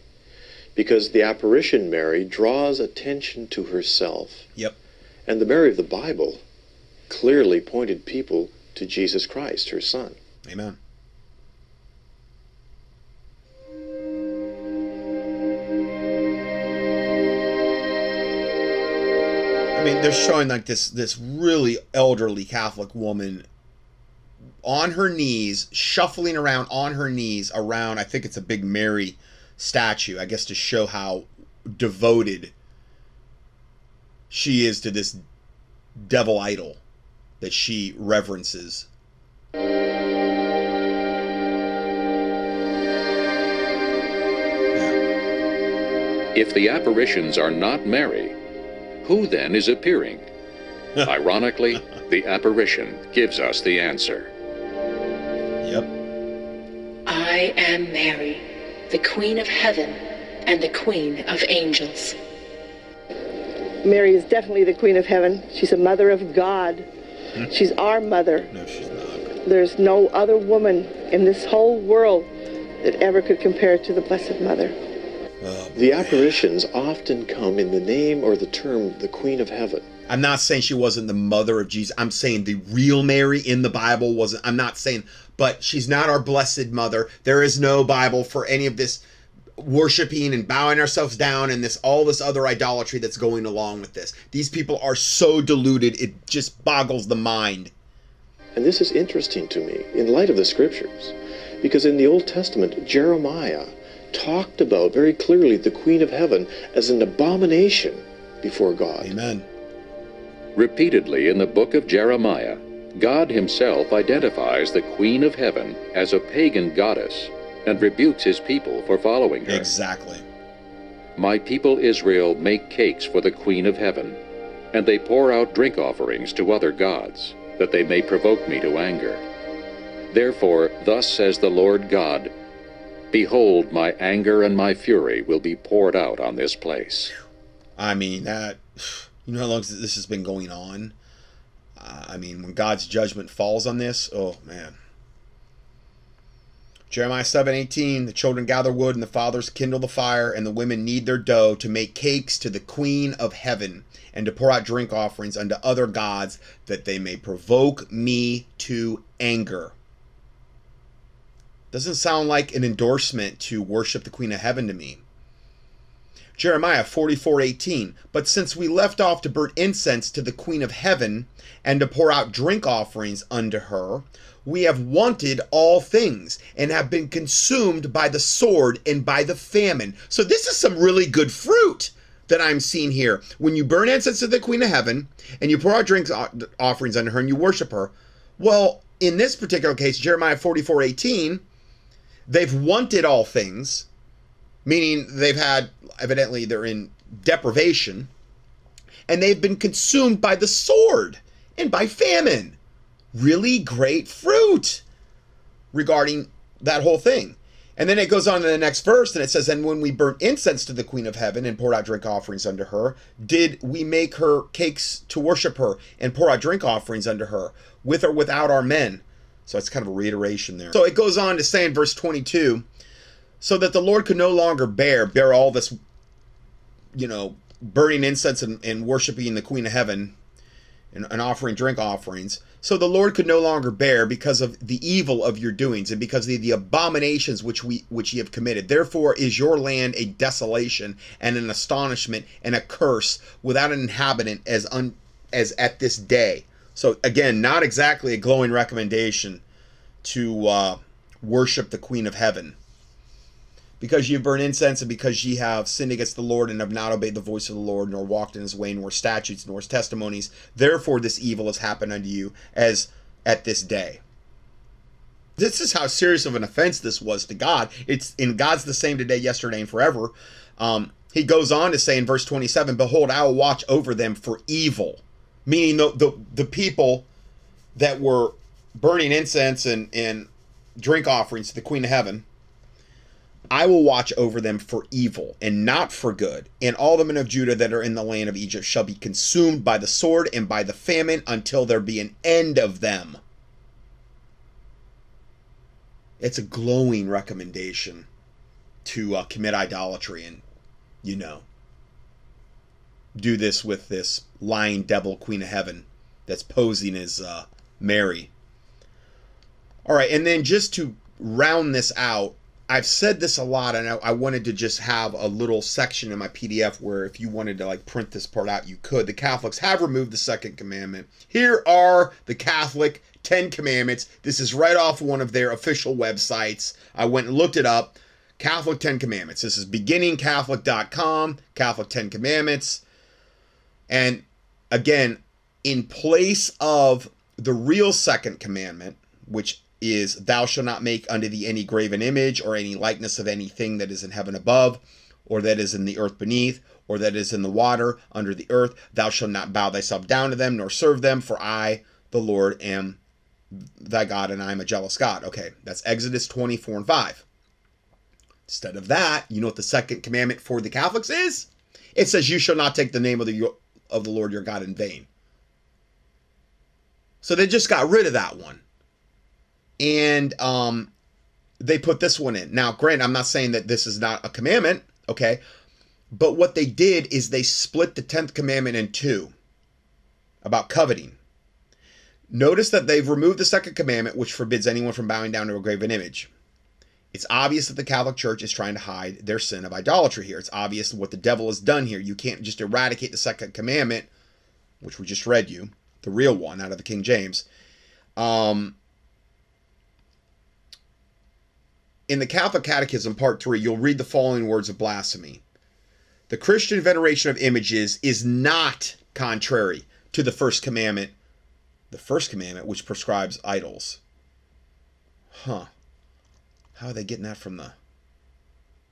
Because the apparition Mary draws attention to herself. Yep. And the Mary of the Bible clearly pointed people to Jesus Christ, her son. Amen. Mean, they're showing like this this really elderly Catholic woman on her knees, shuffling around on her knees around. I think it's a big Mary statue. I guess to show how devoted she is to this devil idol that she reverences. If the apparitions are not Mary, who then is appearing? Ironically, the apparition gives us the answer. Yep. I am Mary, the Queen of Heaven and the Queen of Angels. Mary is definitely the Queen of Heaven. She's a mother of God. Hmm. She's our mother. No, she's not. There's no other woman in this whole world that ever could compare to the Blessed Mother. The apparitions often come in the name or the term the Queen of Heaven. I'm not saying she wasn't the mother of Jesus. I'm saying the real Mary in the Bible wasn't. I'm not saying, but she's not our blessed mother. There is no Bible for any of this worshiping and bowing ourselves down and this all this other idolatry that's going along with this. These people are so deluded, it just boggles the mind. And this is interesting to me in light of the scriptures, because in the Old Testament, Jeremiah talked about very clearly the Queen of Heaven as an abomination before God. Amen. Repeatedly in the book of Jeremiah, God himself identifies the Queen of Heaven as a pagan goddess and rebukes his people for following her. Exactly. My people Israel make cakes for the Queen of Heaven, and they pour out drink offerings to other gods, that they may provoke me to anger. Therefore, thus says the Lord God Behold, my anger and my fury will be poured out on this place. I mean that. You know how long this has been going on. Uh, I mean, when God's judgment falls on this, oh man. Jeremiah 7:18 The children gather wood and the fathers kindle the fire and the women knead their dough to make cakes to the queen of heaven and to pour out drink offerings unto other gods that they may provoke me to anger. Doesn't sound like an endorsement to worship the queen of heaven to me. Jeremiah 44:18 But since we left off to burn incense to the queen of heaven and to pour out drink offerings unto her we have wanted all things and have been consumed by the sword and by the famine. So this is some really good fruit. that I'm seeing here. When you burn incense to the Queen of Heaven and you pour out drink uh, offerings unto her and you worship her, well, in this particular case, Jeremiah 44 18, they've wanted all things, meaning they've had, evidently, they're in deprivation, and they've been consumed by the sword and by famine. Really great fruit regarding that whole thing. And then it goes on to the next verse and it says, And when we burnt incense to the Queen of Heaven and poured out drink offerings unto her, did we make her cakes to worship her and pour out drink offerings unto her, with or without our men? So it's kind of a reiteration there. So it goes on to say in verse 22 so that the Lord could no longer bear, bear all this, you know, burning incense and, and worshiping the Queen of Heaven and, and offering drink offerings. So the Lord could no longer bear because of the evil of your doings and because of the, the abominations which we which ye have committed. Therefore is your land a desolation and an astonishment and a curse without an inhabitant as un, as at this day. So again, not exactly a glowing recommendation to uh, worship the Queen of Heaven because ye burn incense and because ye have sinned against the Lord and have not obeyed the voice of the Lord, nor walked in his way, nor statutes, nor his testimonies, therefore this evil has happened unto you as at this day. This is how serious of an offense this was to God. It's in God's the same today, yesterday, and forever. Um, he goes on to say in verse 27, Behold, I will watch over them for evil. Meaning the, the, the people that were burning incense and, and drink offerings to the Queen of Heaven I will watch over them for evil and not for good. And all the men of Judah that are in the land of Egypt shall be consumed by the sword and by the famine until there be an end of them. It's a glowing recommendation to uh, commit idolatry and, you know, do this with this lying devil, Queen of Heaven, that's posing as uh, Mary. All right, and then just to round this out, I've said this a lot, and I, I, wanted to just have a little section in my PDF where if you wanted to like print this part out, you could. The Catholics have removed the second commandment. Here are the Catholic Ten Commandments. This is right off one of their official websites. I went and looked it up. Catholic Ten Commandments. This is beginningcatholic.com, Catholic Ten Commandments. And again, in place of the real second commandment, which is thou shalt not make unto thee any graven image or any likeness of anything that is in heaven above or that is in the earth beneath or that is in the water under the earth thou shalt not bow thyself down to them nor serve them for i the lord am thy god and i am a jealous god. Okay that's exodus 24 and 5 instead of that you know what the second commandment for the catholics is? It says you shall not take the name of the of the lord your god in vain so they just got rid of that one and um, they put this one in. Now, grant, I'm not saying that this is not a commandment, okay? But what they did is they split the 10th commandment in two about coveting. Notice that they've removed the second commandment, which forbids anyone from bowing down to a graven image. It's obvious that the Catholic Church is trying to hide their sin of idolatry here. It's obvious what the devil has done here. You can't just eradicate the second commandment, which we just read you, the real one out of the King James. Um, in the Catholic Catechism, Part 3, you'll read the following words of blasphemy The Christian veneration of images is not contrary to the first commandment, the first commandment which prescribes idols. Huh. How are they getting that from the.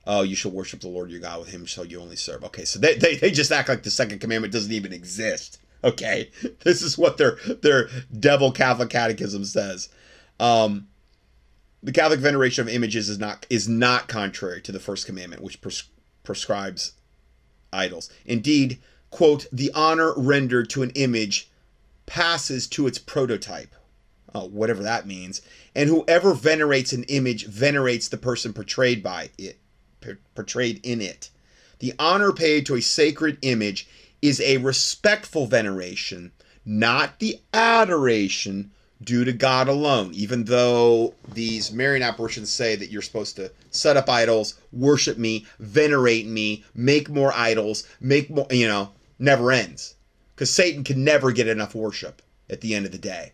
Oh, you shall worship the Lord your God, with him shall you only serve. Okay, so they, they, they just act like the second commandment doesn't even exist. Okay, this is what their their devil Catholic catechism says. Um, the Catholic veneration of images is not is not contrary to the first commandment, which pres- prescribes idols. Indeed, quote, the honor rendered to an image passes to its prototype. Oh, whatever that means. And whoever venerates an image venerates the person portrayed by it, portrayed in it. The honor paid to a sacred image is a respectful veneration, not the adoration due to God alone, even though these Marian apparitions say that you're supposed to set up idols, worship me, venerate me, make more idols, make more, you know, never ends. Because Satan can never get enough worship at the end of the day.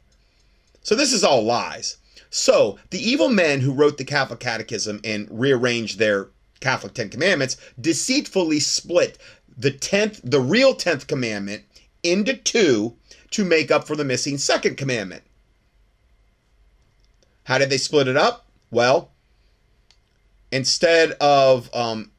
So this is all lies. So the evil men who wrote the Catholic Catechism and rearranged their Catholic Ten Commandments deceitfully split the 10th, the real 10th commandment into two to make up for the missing second commandment. How did they split it up? Well, instead of um,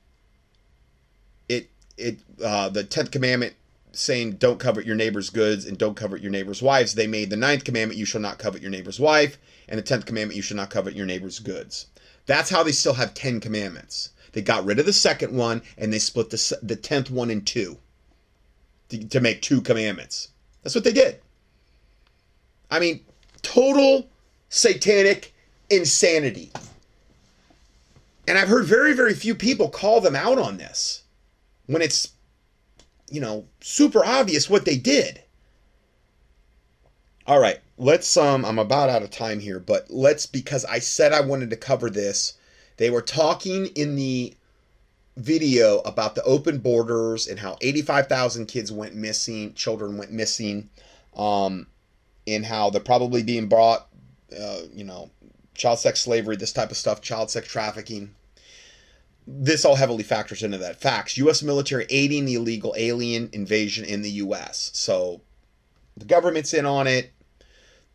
it it uh, the tenth commandment saying don't covet your neighbor's goods and don't covet your neighbor's wives, they made the ninth commandment you shall not covet your neighbor's wife, and the tenth commandment you shall not covet your neighbor's goods. That's how they still have ten commandments. They got rid of the second one and they split the the tenth one in two to, to make two commandments. That's what they did. I mean, total satanic insanity. And I've heard very, very few people call them out on this when it's, you know, super obvious what they did. All right, let's um I'm about out of time here, but let's because I said I wanted to cover this. They were talking in the video about the open borders and how 85,000 kids went missing, children went missing, um, and how they're probably being brought, uh, you know, child sex slavery, this type of stuff, child sex trafficking. This all heavily factors into that. Facts U.S. military aiding the illegal alien invasion in the U.S. So the government's in on it.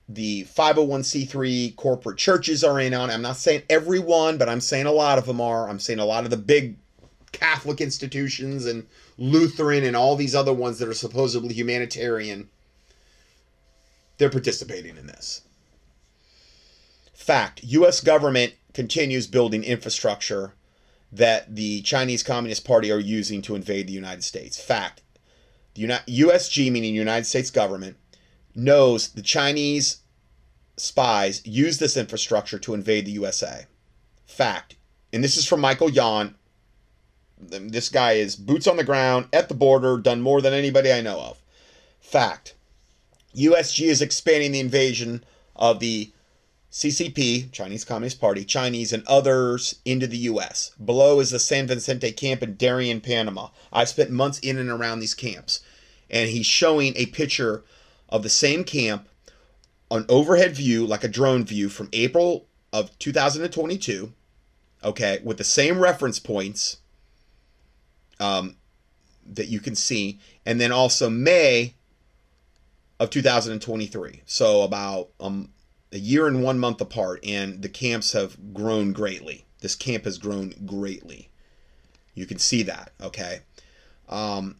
The 501c3 corporate churches are in on it. I'm not saying everyone, but I'm saying a lot of them are. I'm saying a lot of the big Catholic institutions and Lutheran and all these other ones that are supposedly humanitarian. They're participating in this. Fact US government continues building infrastructure that the Chinese Communist Party are using to invade the United States. Fact. The USG, meaning United States government, knows the Chinese spies use this infrastructure to invade the USA. Fact. And this is from Michael Yon. This guy is boots on the ground at the border, done more than anybody I know of. Fact. USG is expanding the invasion of the CCP, Chinese Communist Party, Chinese, and others into the U.S. Below is the San Vicente camp in Darien, Panama. I spent months in and around these camps. And he's showing a picture of the same camp, an overhead view, like a drone view from April of 2022, okay, with the same reference points um, that you can see. And then also May of 2023. So about um, a year and one month apart, and the camps have grown greatly. This camp has grown greatly. You can see that, okay? Um,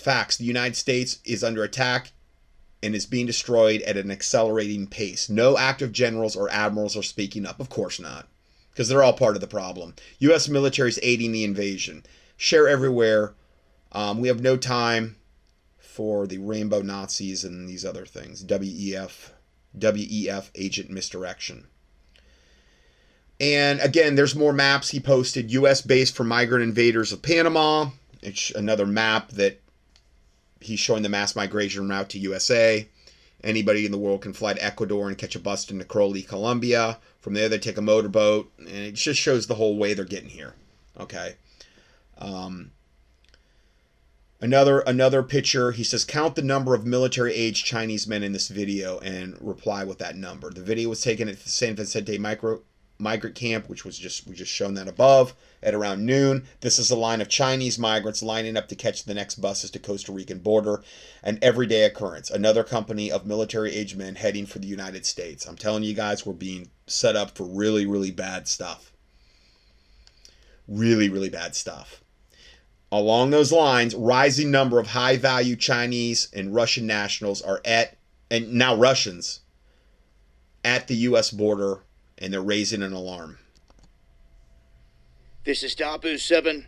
facts the United States is under attack and is being destroyed at an accelerating pace. No active generals or admirals are speaking up. Of course not, because they're all part of the problem. U.S. military is aiding the invasion. Share everywhere. Um, we have no time for the rainbow Nazis and these other things. WEF, WEF agent misdirection. And again, there's more maps he posted. U.S. base for migrant invaders of Panama. It's another map that he's showing the mass migration route to USA. Anybody in the world can fly to Ecuador and catch a bus to Necoclí, Colombia. From there, they take a motorboat, and it just shows the whole way they're getting here. Okay. Um, another another picture. He says, count the number of military-age Chinese men in this video and reply with that number. The video was taken at the San Vicente micro migrant camp, which was just we just shown that above at around noon. This is a line of Chinese migrants lining up to catch the next buses to Costa Rican border, an everyday occurrence. Another company of military age men heading for the United States. I'm telling you guys, we're being set up for really, really bad stuff. Really, really bad stuff. Along those lines, rising number of high value Chinese and Russian nationals are at and now Russians at the US border and they're raising an alarm. This is Dabu 7,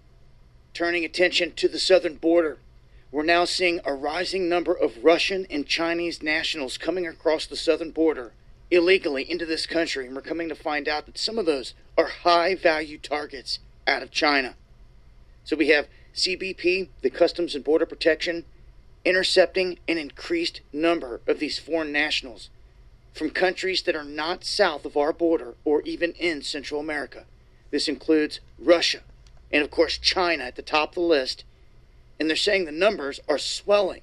turning attention to the southern border. We're now seeing a rising number of Russian and Chinese nationals coming across the southern border illegally into this country, and we're coming to find out that some of those are high value targets out of China. So we have CBP, the Customs and Border Protection, intercepting an increased number of these foreign nationals from countries that are not south of our border or even in Central America. This includes Russia and, of course, China at the top of the list. And they're saying the numbers are swelling.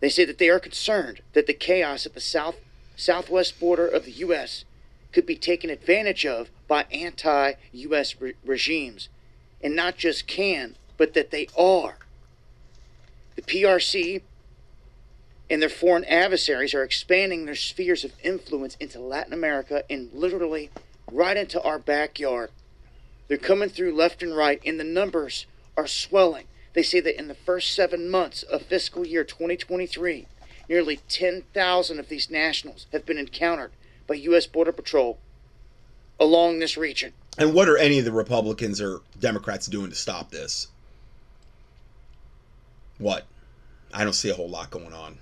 They say that they are concerned that the chaos at the south southwest border of the U.S. could be taken advantage of by anti U.S. Re- regimes, and not just can, but that they are. The PRC and their foreign adversaries are expanding their spheres of influence into Latin America and literally right into our backyard. They're coming through left and right, and the numbers are swelling. They say that in the first seven months of fiscal year 2023, nearly 10,000 of these nationals have been encountered by U.S. Border Patrol along this region. And what are any of the Republicans or Democrats doing to stop this? What? I don't see a whole lot going on.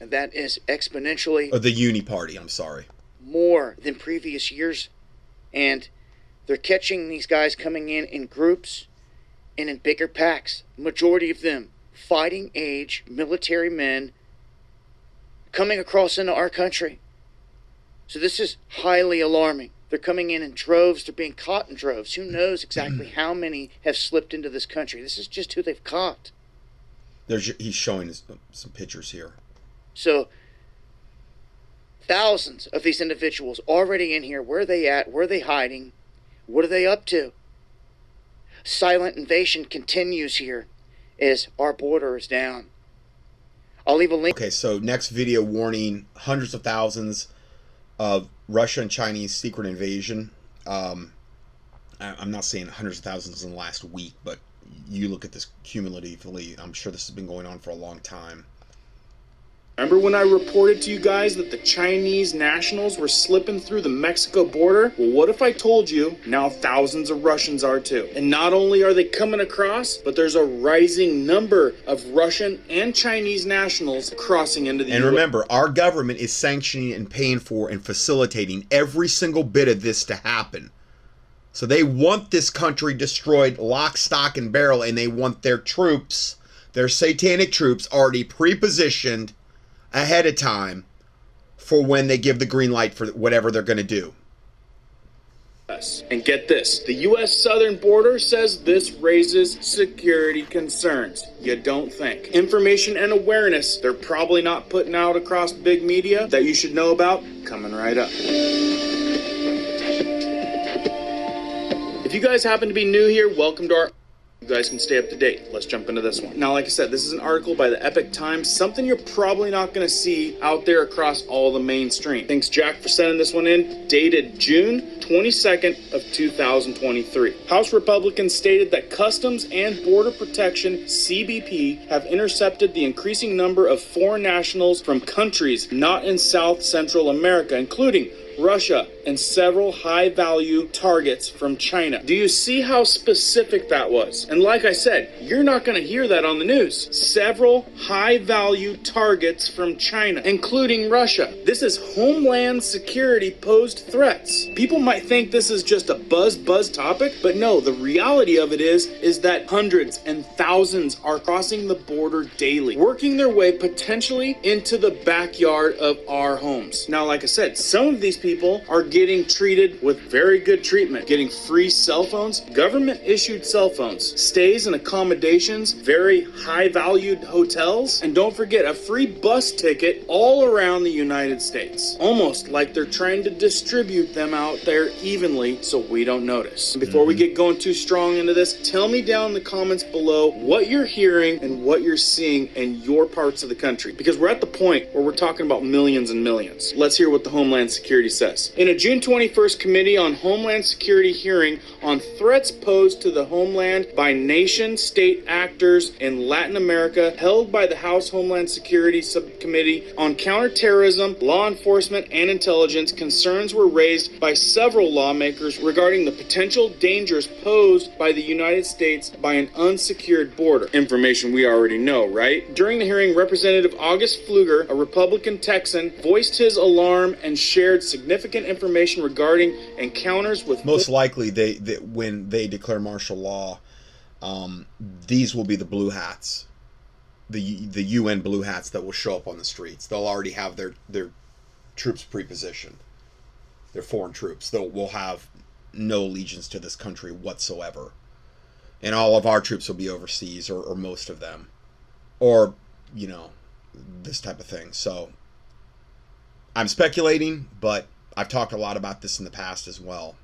And that is exponentially Or the Uni Party, I'm sorry. more than previous years. And they're catching these guys coming in in groups and in bigger packs. Majority of them fighting age military men coming across into our country. So this is highly alarming. They're coming in in droves. They're being caught in droves. Who knows exactly how many have slipped into this country? This is just who they've caught. There's he's showing us some pictures here. So thousands of these individuals already in here. Where are they at? Where are they hiding? What are they up to? Silent invasion continues here as our border is down. I'll leave a link. Okay, so next video warning hundreds of thousands of Russia and Chinese secret invasion. Um, I'm not saying hundreds of thousands in the last week, but you look at this cumulatively. I'm sure this has been going on for a long time. Remember when I reported to you guys that the Chinese nationals were slipping through the Mexico border? Well, what if I told you now thousands of Russians are too? And not only are they coming across, but there's a rising number of Russian and Chinese nationals crossing into the And US. remember, our government is sanctioning and paying for and facilitating every single bit of this to happen. So they want this country destroyed lock, stock, and barrel, and they want their troops, their satanic troops, already pre positioned ahead of time for when they give the green light for whatever they're going to do. And get this the U.S. southern border says this raises security concerns. You don't think. Information and awareness they're probably not putting out across big media that you should know about coming right up. If you guys happen to be new here, welcome to our. You guys can stay up to date. Let's jump into this one. Now, like I said, this is an article by the Epoch Times, something you're probably not going to see out there across all the mainstream. Thanks, Jack, for sending this one in. Dated June 22nd of 2023. House Republicans stated that Customs and Border Protection (CBP) have intercepted the increasing number of foreign nationals from countries not in South Central America, including Russia, and several high value targets from China. Do you see how specific that was? And like I said, you're not going to hear that on the news. Several high value targets from China, including Russia. This is Homeland Security posed threats. People might think this is just a buzz buzz topic, but no, the reality of it is is that hundreds and thousands are crossing the border daily, working their way potentially into the backyard of our homes. Now, like I said, some of these people are getting treated with very good treatment, getting free cell phones, government issued cell phones, stays and accommodations, very high valued hotels, and don't forget a free bus ticket all around the United States. Almost like they're trying to distribute them out there evenly so we don't notice. And Before we mm-hmm. get going too strong into this, tell me down in the comments below what you're hearing and what you're seeing in your parts of the country because we're at the point where we're talking about millions and millions. Let's hear what the Homeland Security says. In a June 21st Committee on Homeland Security hearing on threats posed to the homeland by nation state actors in Latin America held by the House Homeland Security Subcommittee on Counterterrorism, Law Enforcement, and Intelligence, concerns were raised by several lawmakers regarding the potential dangers posed by the United States by an unsecured border. Information we already know, right? During the hearing, Representative August Pfluger, a Republican Texan, voiced his alarm and shared significant information regarding encounters with Most likely, they, they when they declare martial law, um, these will be the blue hats, the the UN blue hats that will show up on the streets. They'll already have their their troops pre-positioned. Their foreign troops. They'll will have no allegiance to this country whatsoever, and all of our troops will be overseas, or, or most of them, or you know, this type of thing. So I'm speculating, but I've talked a lot about this in the past as well.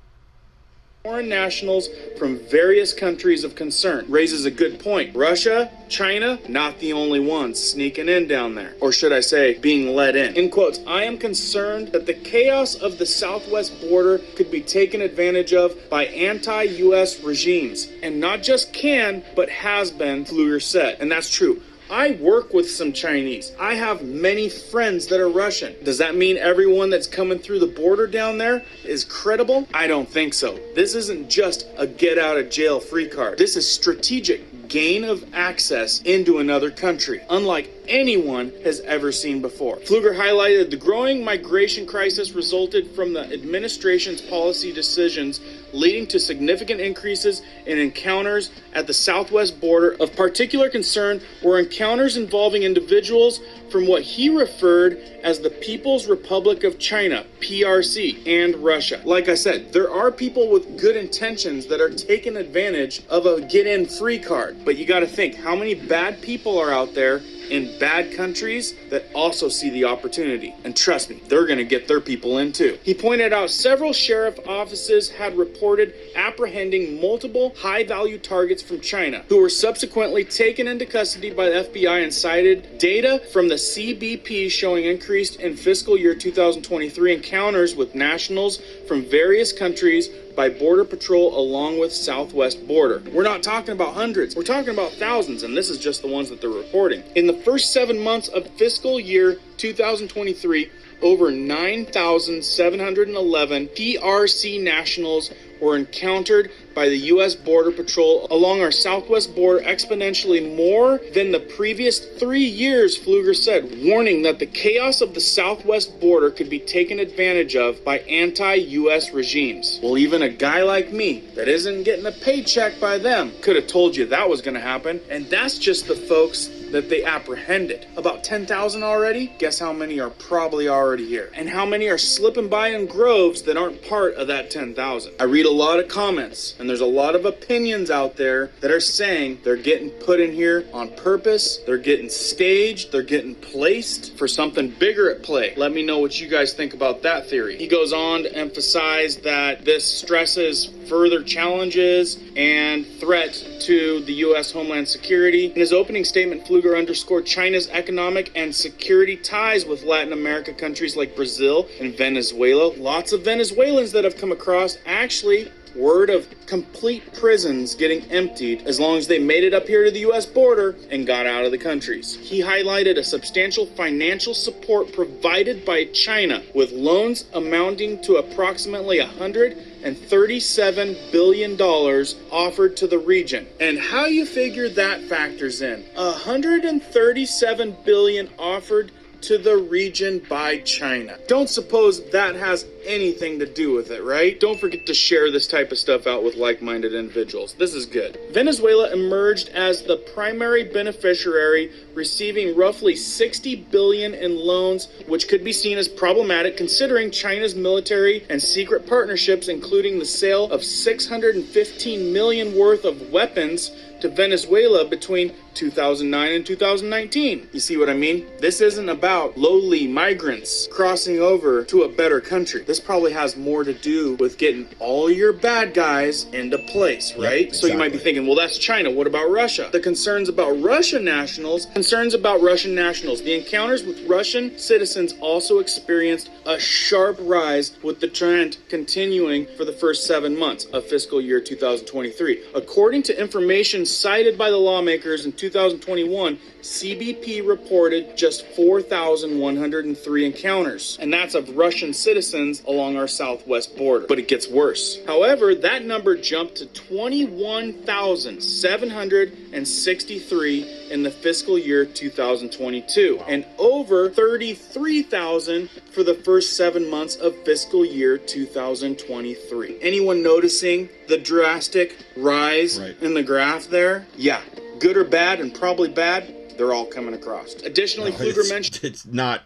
foreign nationals from various countries of concern. Raises a good point. Russia, China, not the only ones sneaking in down there. Or should I say, being let in. In quotes, I am concerned that the chaos of the southwest border could be taken advantage of by anti US regimes. And not just can, but has been, Pfluger said. And that's true. I work with some Chinese. I have many friends that are Russian. Does that mean everyone that's coming through the border down there is credible? I don't think so. This isn't just a get out of jail free card. This is strategic gain of access into another country, unlike anyone has ever seen before. Pfluger highlighted the growing migration crisis resulted from the administration's policy decisions leading to significant increases in encounters at the southwest border. Of particular concern were encounters involving individuals from what he referred as the People's Republic of China, PRC, and Russia. Like I said, there are people with good intentions that are taking advantage of a get in free card. But you got to think how many bad people are out there in bad countries that also see the opportunity. And trust me, they're going to get their people in too. He pointed out several sheriff offices had reported apprehending multiple high value targets from China, who were subsequently taken into custody by the FBI and cited data from the CBP showing increased in fiscal year 2023 encounters with nationals from various countries by Border Patrol along with Southwest Border. We're not talking about hundreds, we're talking about thousands, and this is just the ones that they're reporting. In the first seven months of fiscal year 2023, over 9,711 PRC nationals were encountered by the U.S. Border Patrol along our southwest border exponentially more than the previous three years, Pfluger said, warning that the chaos of the southwest border could be taken advantage of by anti U.S. regimes. Well, even a guy like me that isn't getting a paycheck by them could have told you that was going to happen. And that's just the folks that they apprehended. About 10,000 already? Guess how many are probably already here? And how many are slipping by in groves that aren't part of that 10,000? I read a lot of comments, and there's a lot of opinions out there that are saying they're getting put in here on purpose, they're getting staged, they're getting placed for something bigger at play. Let me know what you guys think about that theory. He goes on to emphasize that this stresses further challenges and threat to the U.S. Homeland Security. In his opening statement, Pfluger underscored China's economic and security ties with Latin America countries like Brazil and Venezuela. Lots of Venezuelans that have come across actually word of complete prisons getting emptied as long as they made it up here to the US border and got out of the countries. He highlighted a substantial financial support provided by China with loans amounting to approximately 137 billion dollars offered to the region. And how you figure that factors in. 137 billion offered to the region by China. Don't suppose that has anything to do with it, right? Don't forget to share this type of stuff out with like minded individuals. This is good. Venezuela emerged as the primary beneficiary, receiving roughly 60 billion in loans, which could be seen as problematic considering China's military and secret partnerships, including the sale of 615 million worth of weapons to Venezuela between 2009 and 2019. You see what I mean? This isn't about lowly migrants crossing over to a better country. This probably has more to do with getting all your bad guys into place, right? Yep, So you might be thinking, well, that's China. What about Russia? The concerns about Russian nationals, concerns about Russian nationals. The encounters with Russian citizens also experienced a sharp rise with the trend continuing for the first seven months of fiscal year 2023. According to information cited by the lawmakers in 2021, CBP reported just 4,103 encounters, and that's of Russian citizens along our southwest border. But it gets worse. However, that number jumped to 21,763 in the fiscal year 2022, and over 33,000 for the first seven months of fiscal year 2023. Anyone noticing the drastic rise in the graph there? Yeah, good or bad, and probably bad, they're all coming across. Additionally, No, Pfluger it's, mentioned. it's not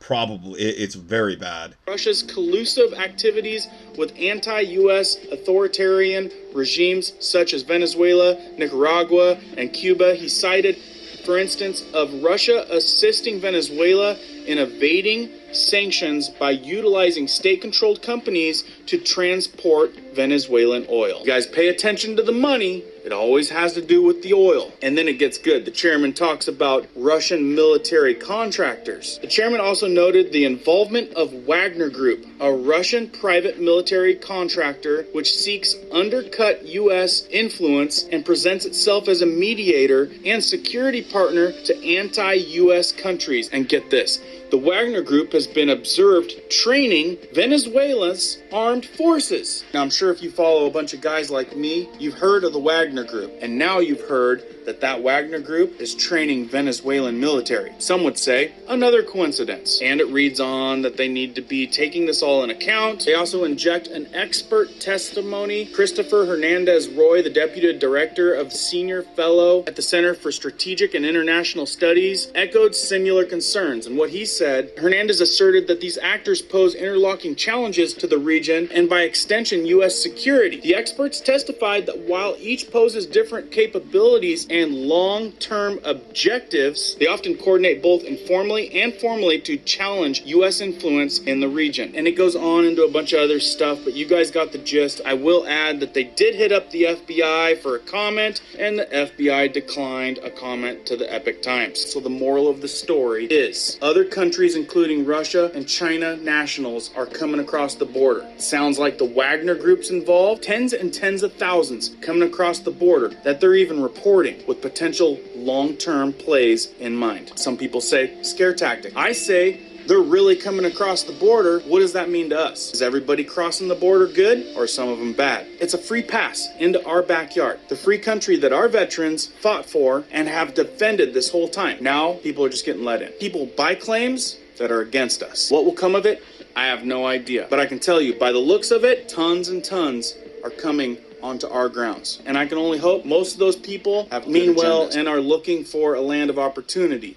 probably it, it's very bad. Russia's collusive activities with anti US authoritarian regimes such as Venezuela, Nicaragua, and Cuba. He cited, for instance, of Russia assisting Venezuela in evading sanctions by utilizing state controlled companies to transport Venezuelan oil. You guys pay attention to the money. It always has to do with the oil. And then it gets good. The chairman talks about Russian military contractors. The chairman also noted the involvement of Wagner Group, a Russian private military contractor which seeks undercut U.S. influence and presents itself as a mediator and security partner to anti U.S. countries. And get this the Wagner Group has been observed training Venezuela's armed forces. Now, I'm sure if you follow a bunch of guys like me, you've heard of the Wagner Group, and now you've heard that that Wagner Group is training Venezuelan military. Some would say another coincidence. And it reads on that they need to be taking this all in account. They also inject an expert testimony. Christopher Hernandez Roy, the deputy director of senior fellow at the Center for Strategic and International Studies, echoed similar concerns. And what he said, Hernandez asserted that these actors pose interlocking challenges to the region and by extension U.S. security. The experts testified that while each poses different capabilities and long term objectives, they often coordinate both informally and formally to challenge U.S. influence in the region. And it goes on into a bunch of other stuff, but you guys got the gist. I will add that they did hit up the FBI for a comment, and the FBI declined a comment to the Epoch Times. So the moral of the story is other countries, including Russia and China nationals, are coming across the border. Sounds like the Wagner group's involved, tens and tens of thousands coming across the border that they're even reporting with potential long term plays in mind. Some people say scare tactic. I say they're really coming across the border. What does that mean to us? Is everybody crossing the border good or some of them bad? It's a free pass into our backyard, the free country that our veterans fought for and have defended this whole time. Now people are just getting let in. People buy claims that are against us. What will come of it? I have no idea. But I can tell you, by the looks of it, tons and tons are coming onto our grounds. And I can only hope most of those people have mean well and are looking for a land of opportunity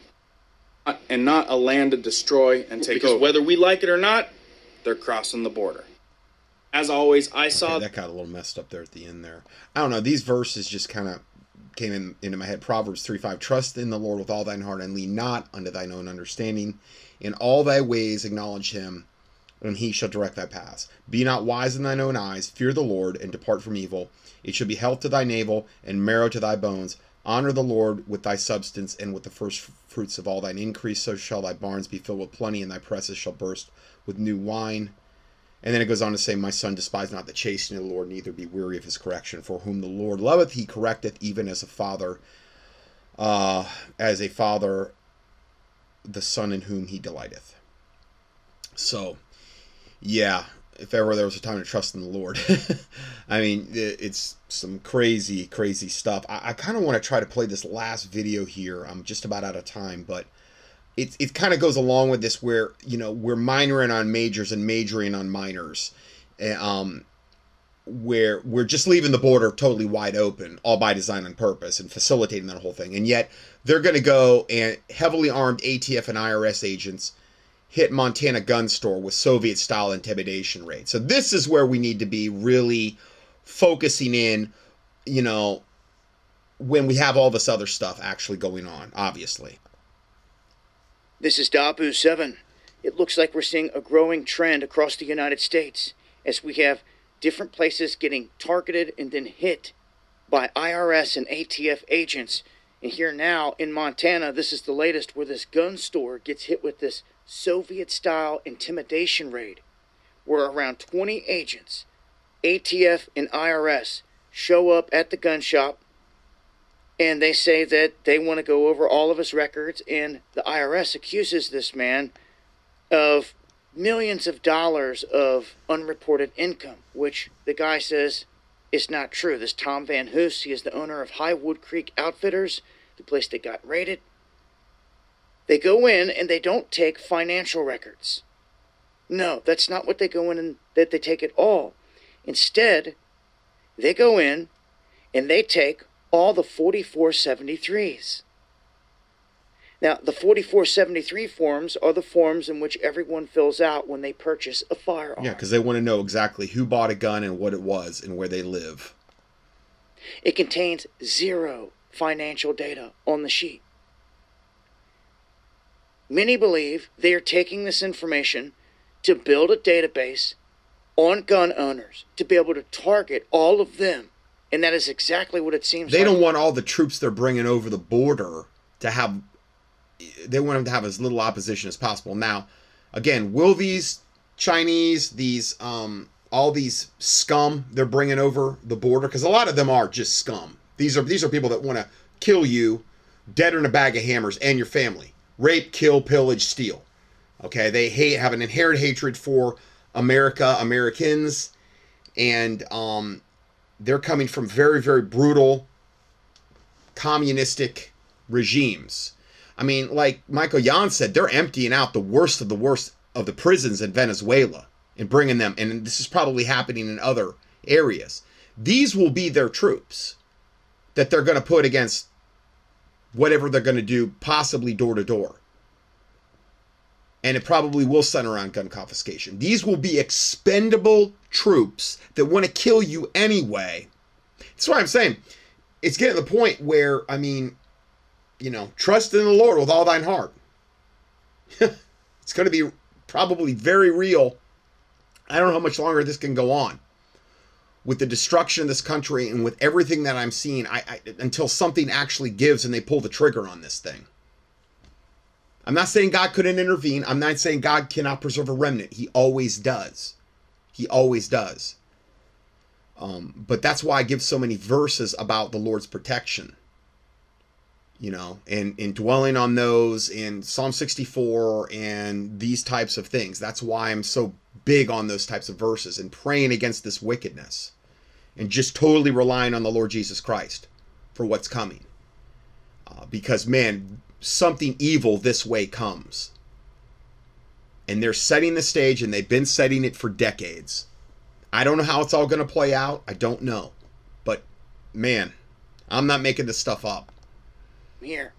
and not a land to destroy and take because over. Whether we like it or not, they're crossing the border. As always, I saw okay, that got a little messed up there at the end there. I don't know. These verses just kind of came in into my head. Proverbs 3 5 Trust in the Lord with all thine heart and lean not unto thine own understanding. In all thy ways acknowledge him, and he shall direct thy paths. Be not wise in thine own eyes, fear the Lord, and depart from evil. It shall be health to thy navel, and marrow to thy bones. Honor the Lord with thy substance, and with the first fruits of all thine increase. So shall thy barns be filled with plenty, and thy presses shall burst with new wine. And then it goes on to say, My son, despise not the chastening of the Lord, neither be weary of his correction. For whom the Lord loveth, he correcteth, even as a father, uh, as a father, the son in whom he delighteth. So, yeah, if ever there was a time to trust in the Lord. I mean, it's some crazy, crazy stuff. I, I kind of want to try to play this last video here. I'm just about out of time, but it, it kind of goes along with this where, you know, we're minoring on majors and majoring on minors. Eh, um, where we're just leaving the border totally wide open, all by design and purpose, and facilitating that whole thing. And yet they're going to go and heavily armed ATF and IRS agents hit Montana gun store with Soviet style intimidation rate. So this is where we need to be really focusing in, you know, when we have all this other stuff actually going on, obviously. This is Dabu 7. It looks like we're seeing a growing trend across the United States as we have different places getting targeted and then hit by IRS and ATF agents. And here now in Montana, this is the latest where this gun store gets hit with this Soviet style intimidation raid where around 20 agents, ATF and IRS, show up at the gun shop and they say that they want to go over all of his records. And the IRS accuses this man of millions of dollars of unreported income, which the guy says is not true. This Tom Van Hoos, he is the owner of Highwood Creek Outfitters, the place that got raided. They go in and they don't take financial records. No, that's not what they go in and that they take at all. Instead, they go in and they take all the 4473s. Now, the 4473 forms are the forms in which everyone fills out when they purchase a firearm. Yeah, because they want to know exactly who bought a gun and what it was and where they live. It contains zero financial data on the sheet. Many believe they are taking this information to build a database on gun owners to be able to target all of them. And that is exactly what it seems They like. don't want all the troops they're bringing over the border to have. They want them to have as little opposition as possible. Now, again, will these Chinese, these um, all these scum they're bringing over the border? Because a lot of them are just scum. These are these are people that want to kill you, dead in a bag of hammers, and your family. Rape, kill, pillage, steal. Okay, they hate have an inherent hatred for America, Americans, and um, they're coming from very, very brutal communistic regimes. I mean, like Michael Yon said, they're emptying out the worst of the worst of the prisons in Venezuela and bringing them, and this is probably happening in other areas. These will be their troops that they're going to put against whatever they're going to do, possibly door to door. And it probably will center on gun confiscation. These will be expendable troops that want to kill you anyway. That's why I'm saying. It's getting to the point where, I mean, you know, trust in the Lord with all thine heart. it's going to be probably very real. I don't know how much longer this can go on with the destruction of this country and with everything that I'm seeing. I, I until something actually gives and they pull the trigger on this thing. I'm not saying God couldn't intervene. I'm not saying God cannot preserve a remnant. He always does. He always does. Um, but that's why I give so many verses about the Lord's protection. You know, and, and dwelling on those in Psalm 64 and these types of things. That's why I'm so big on those types of verses and praying against this wickedness and just totally relying on the Lord Jesus Christ for what's coming. Uh, because, man, something evil this way comes. And they're setting the stage and they've been setting it for decades. I don't know how it's all going to play out. I don't know. But man, I'm not making this stuff up. here.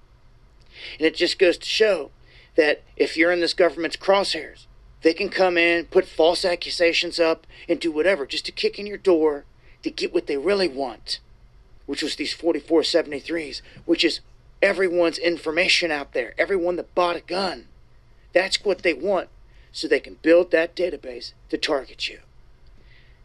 And it just goes to show that if you're in this government's crosshairs, they can come in, put false accusations up, and do whatever just to kick in your door to get what they really want, which was these 4473s, which is everyone's information out there, everyone that bought a gun. That's what they want, so they can build that database to target you.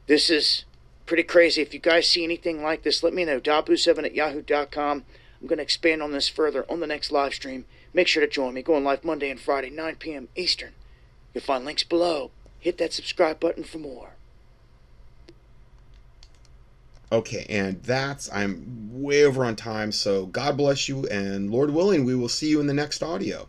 This is pretty crazy. If you guys see anything like this, let me know. Dabu7 at yahoo.com. I'm going to expand on this further on the next live stream. Make sure to join me. Going live Monday and Friday, 9 p.m. Eastern. You'll find links below. Hit that subscribe button for more. Okay, and that's I'm way over on time, so God bless you and Lord willing, we will see you in the next audio.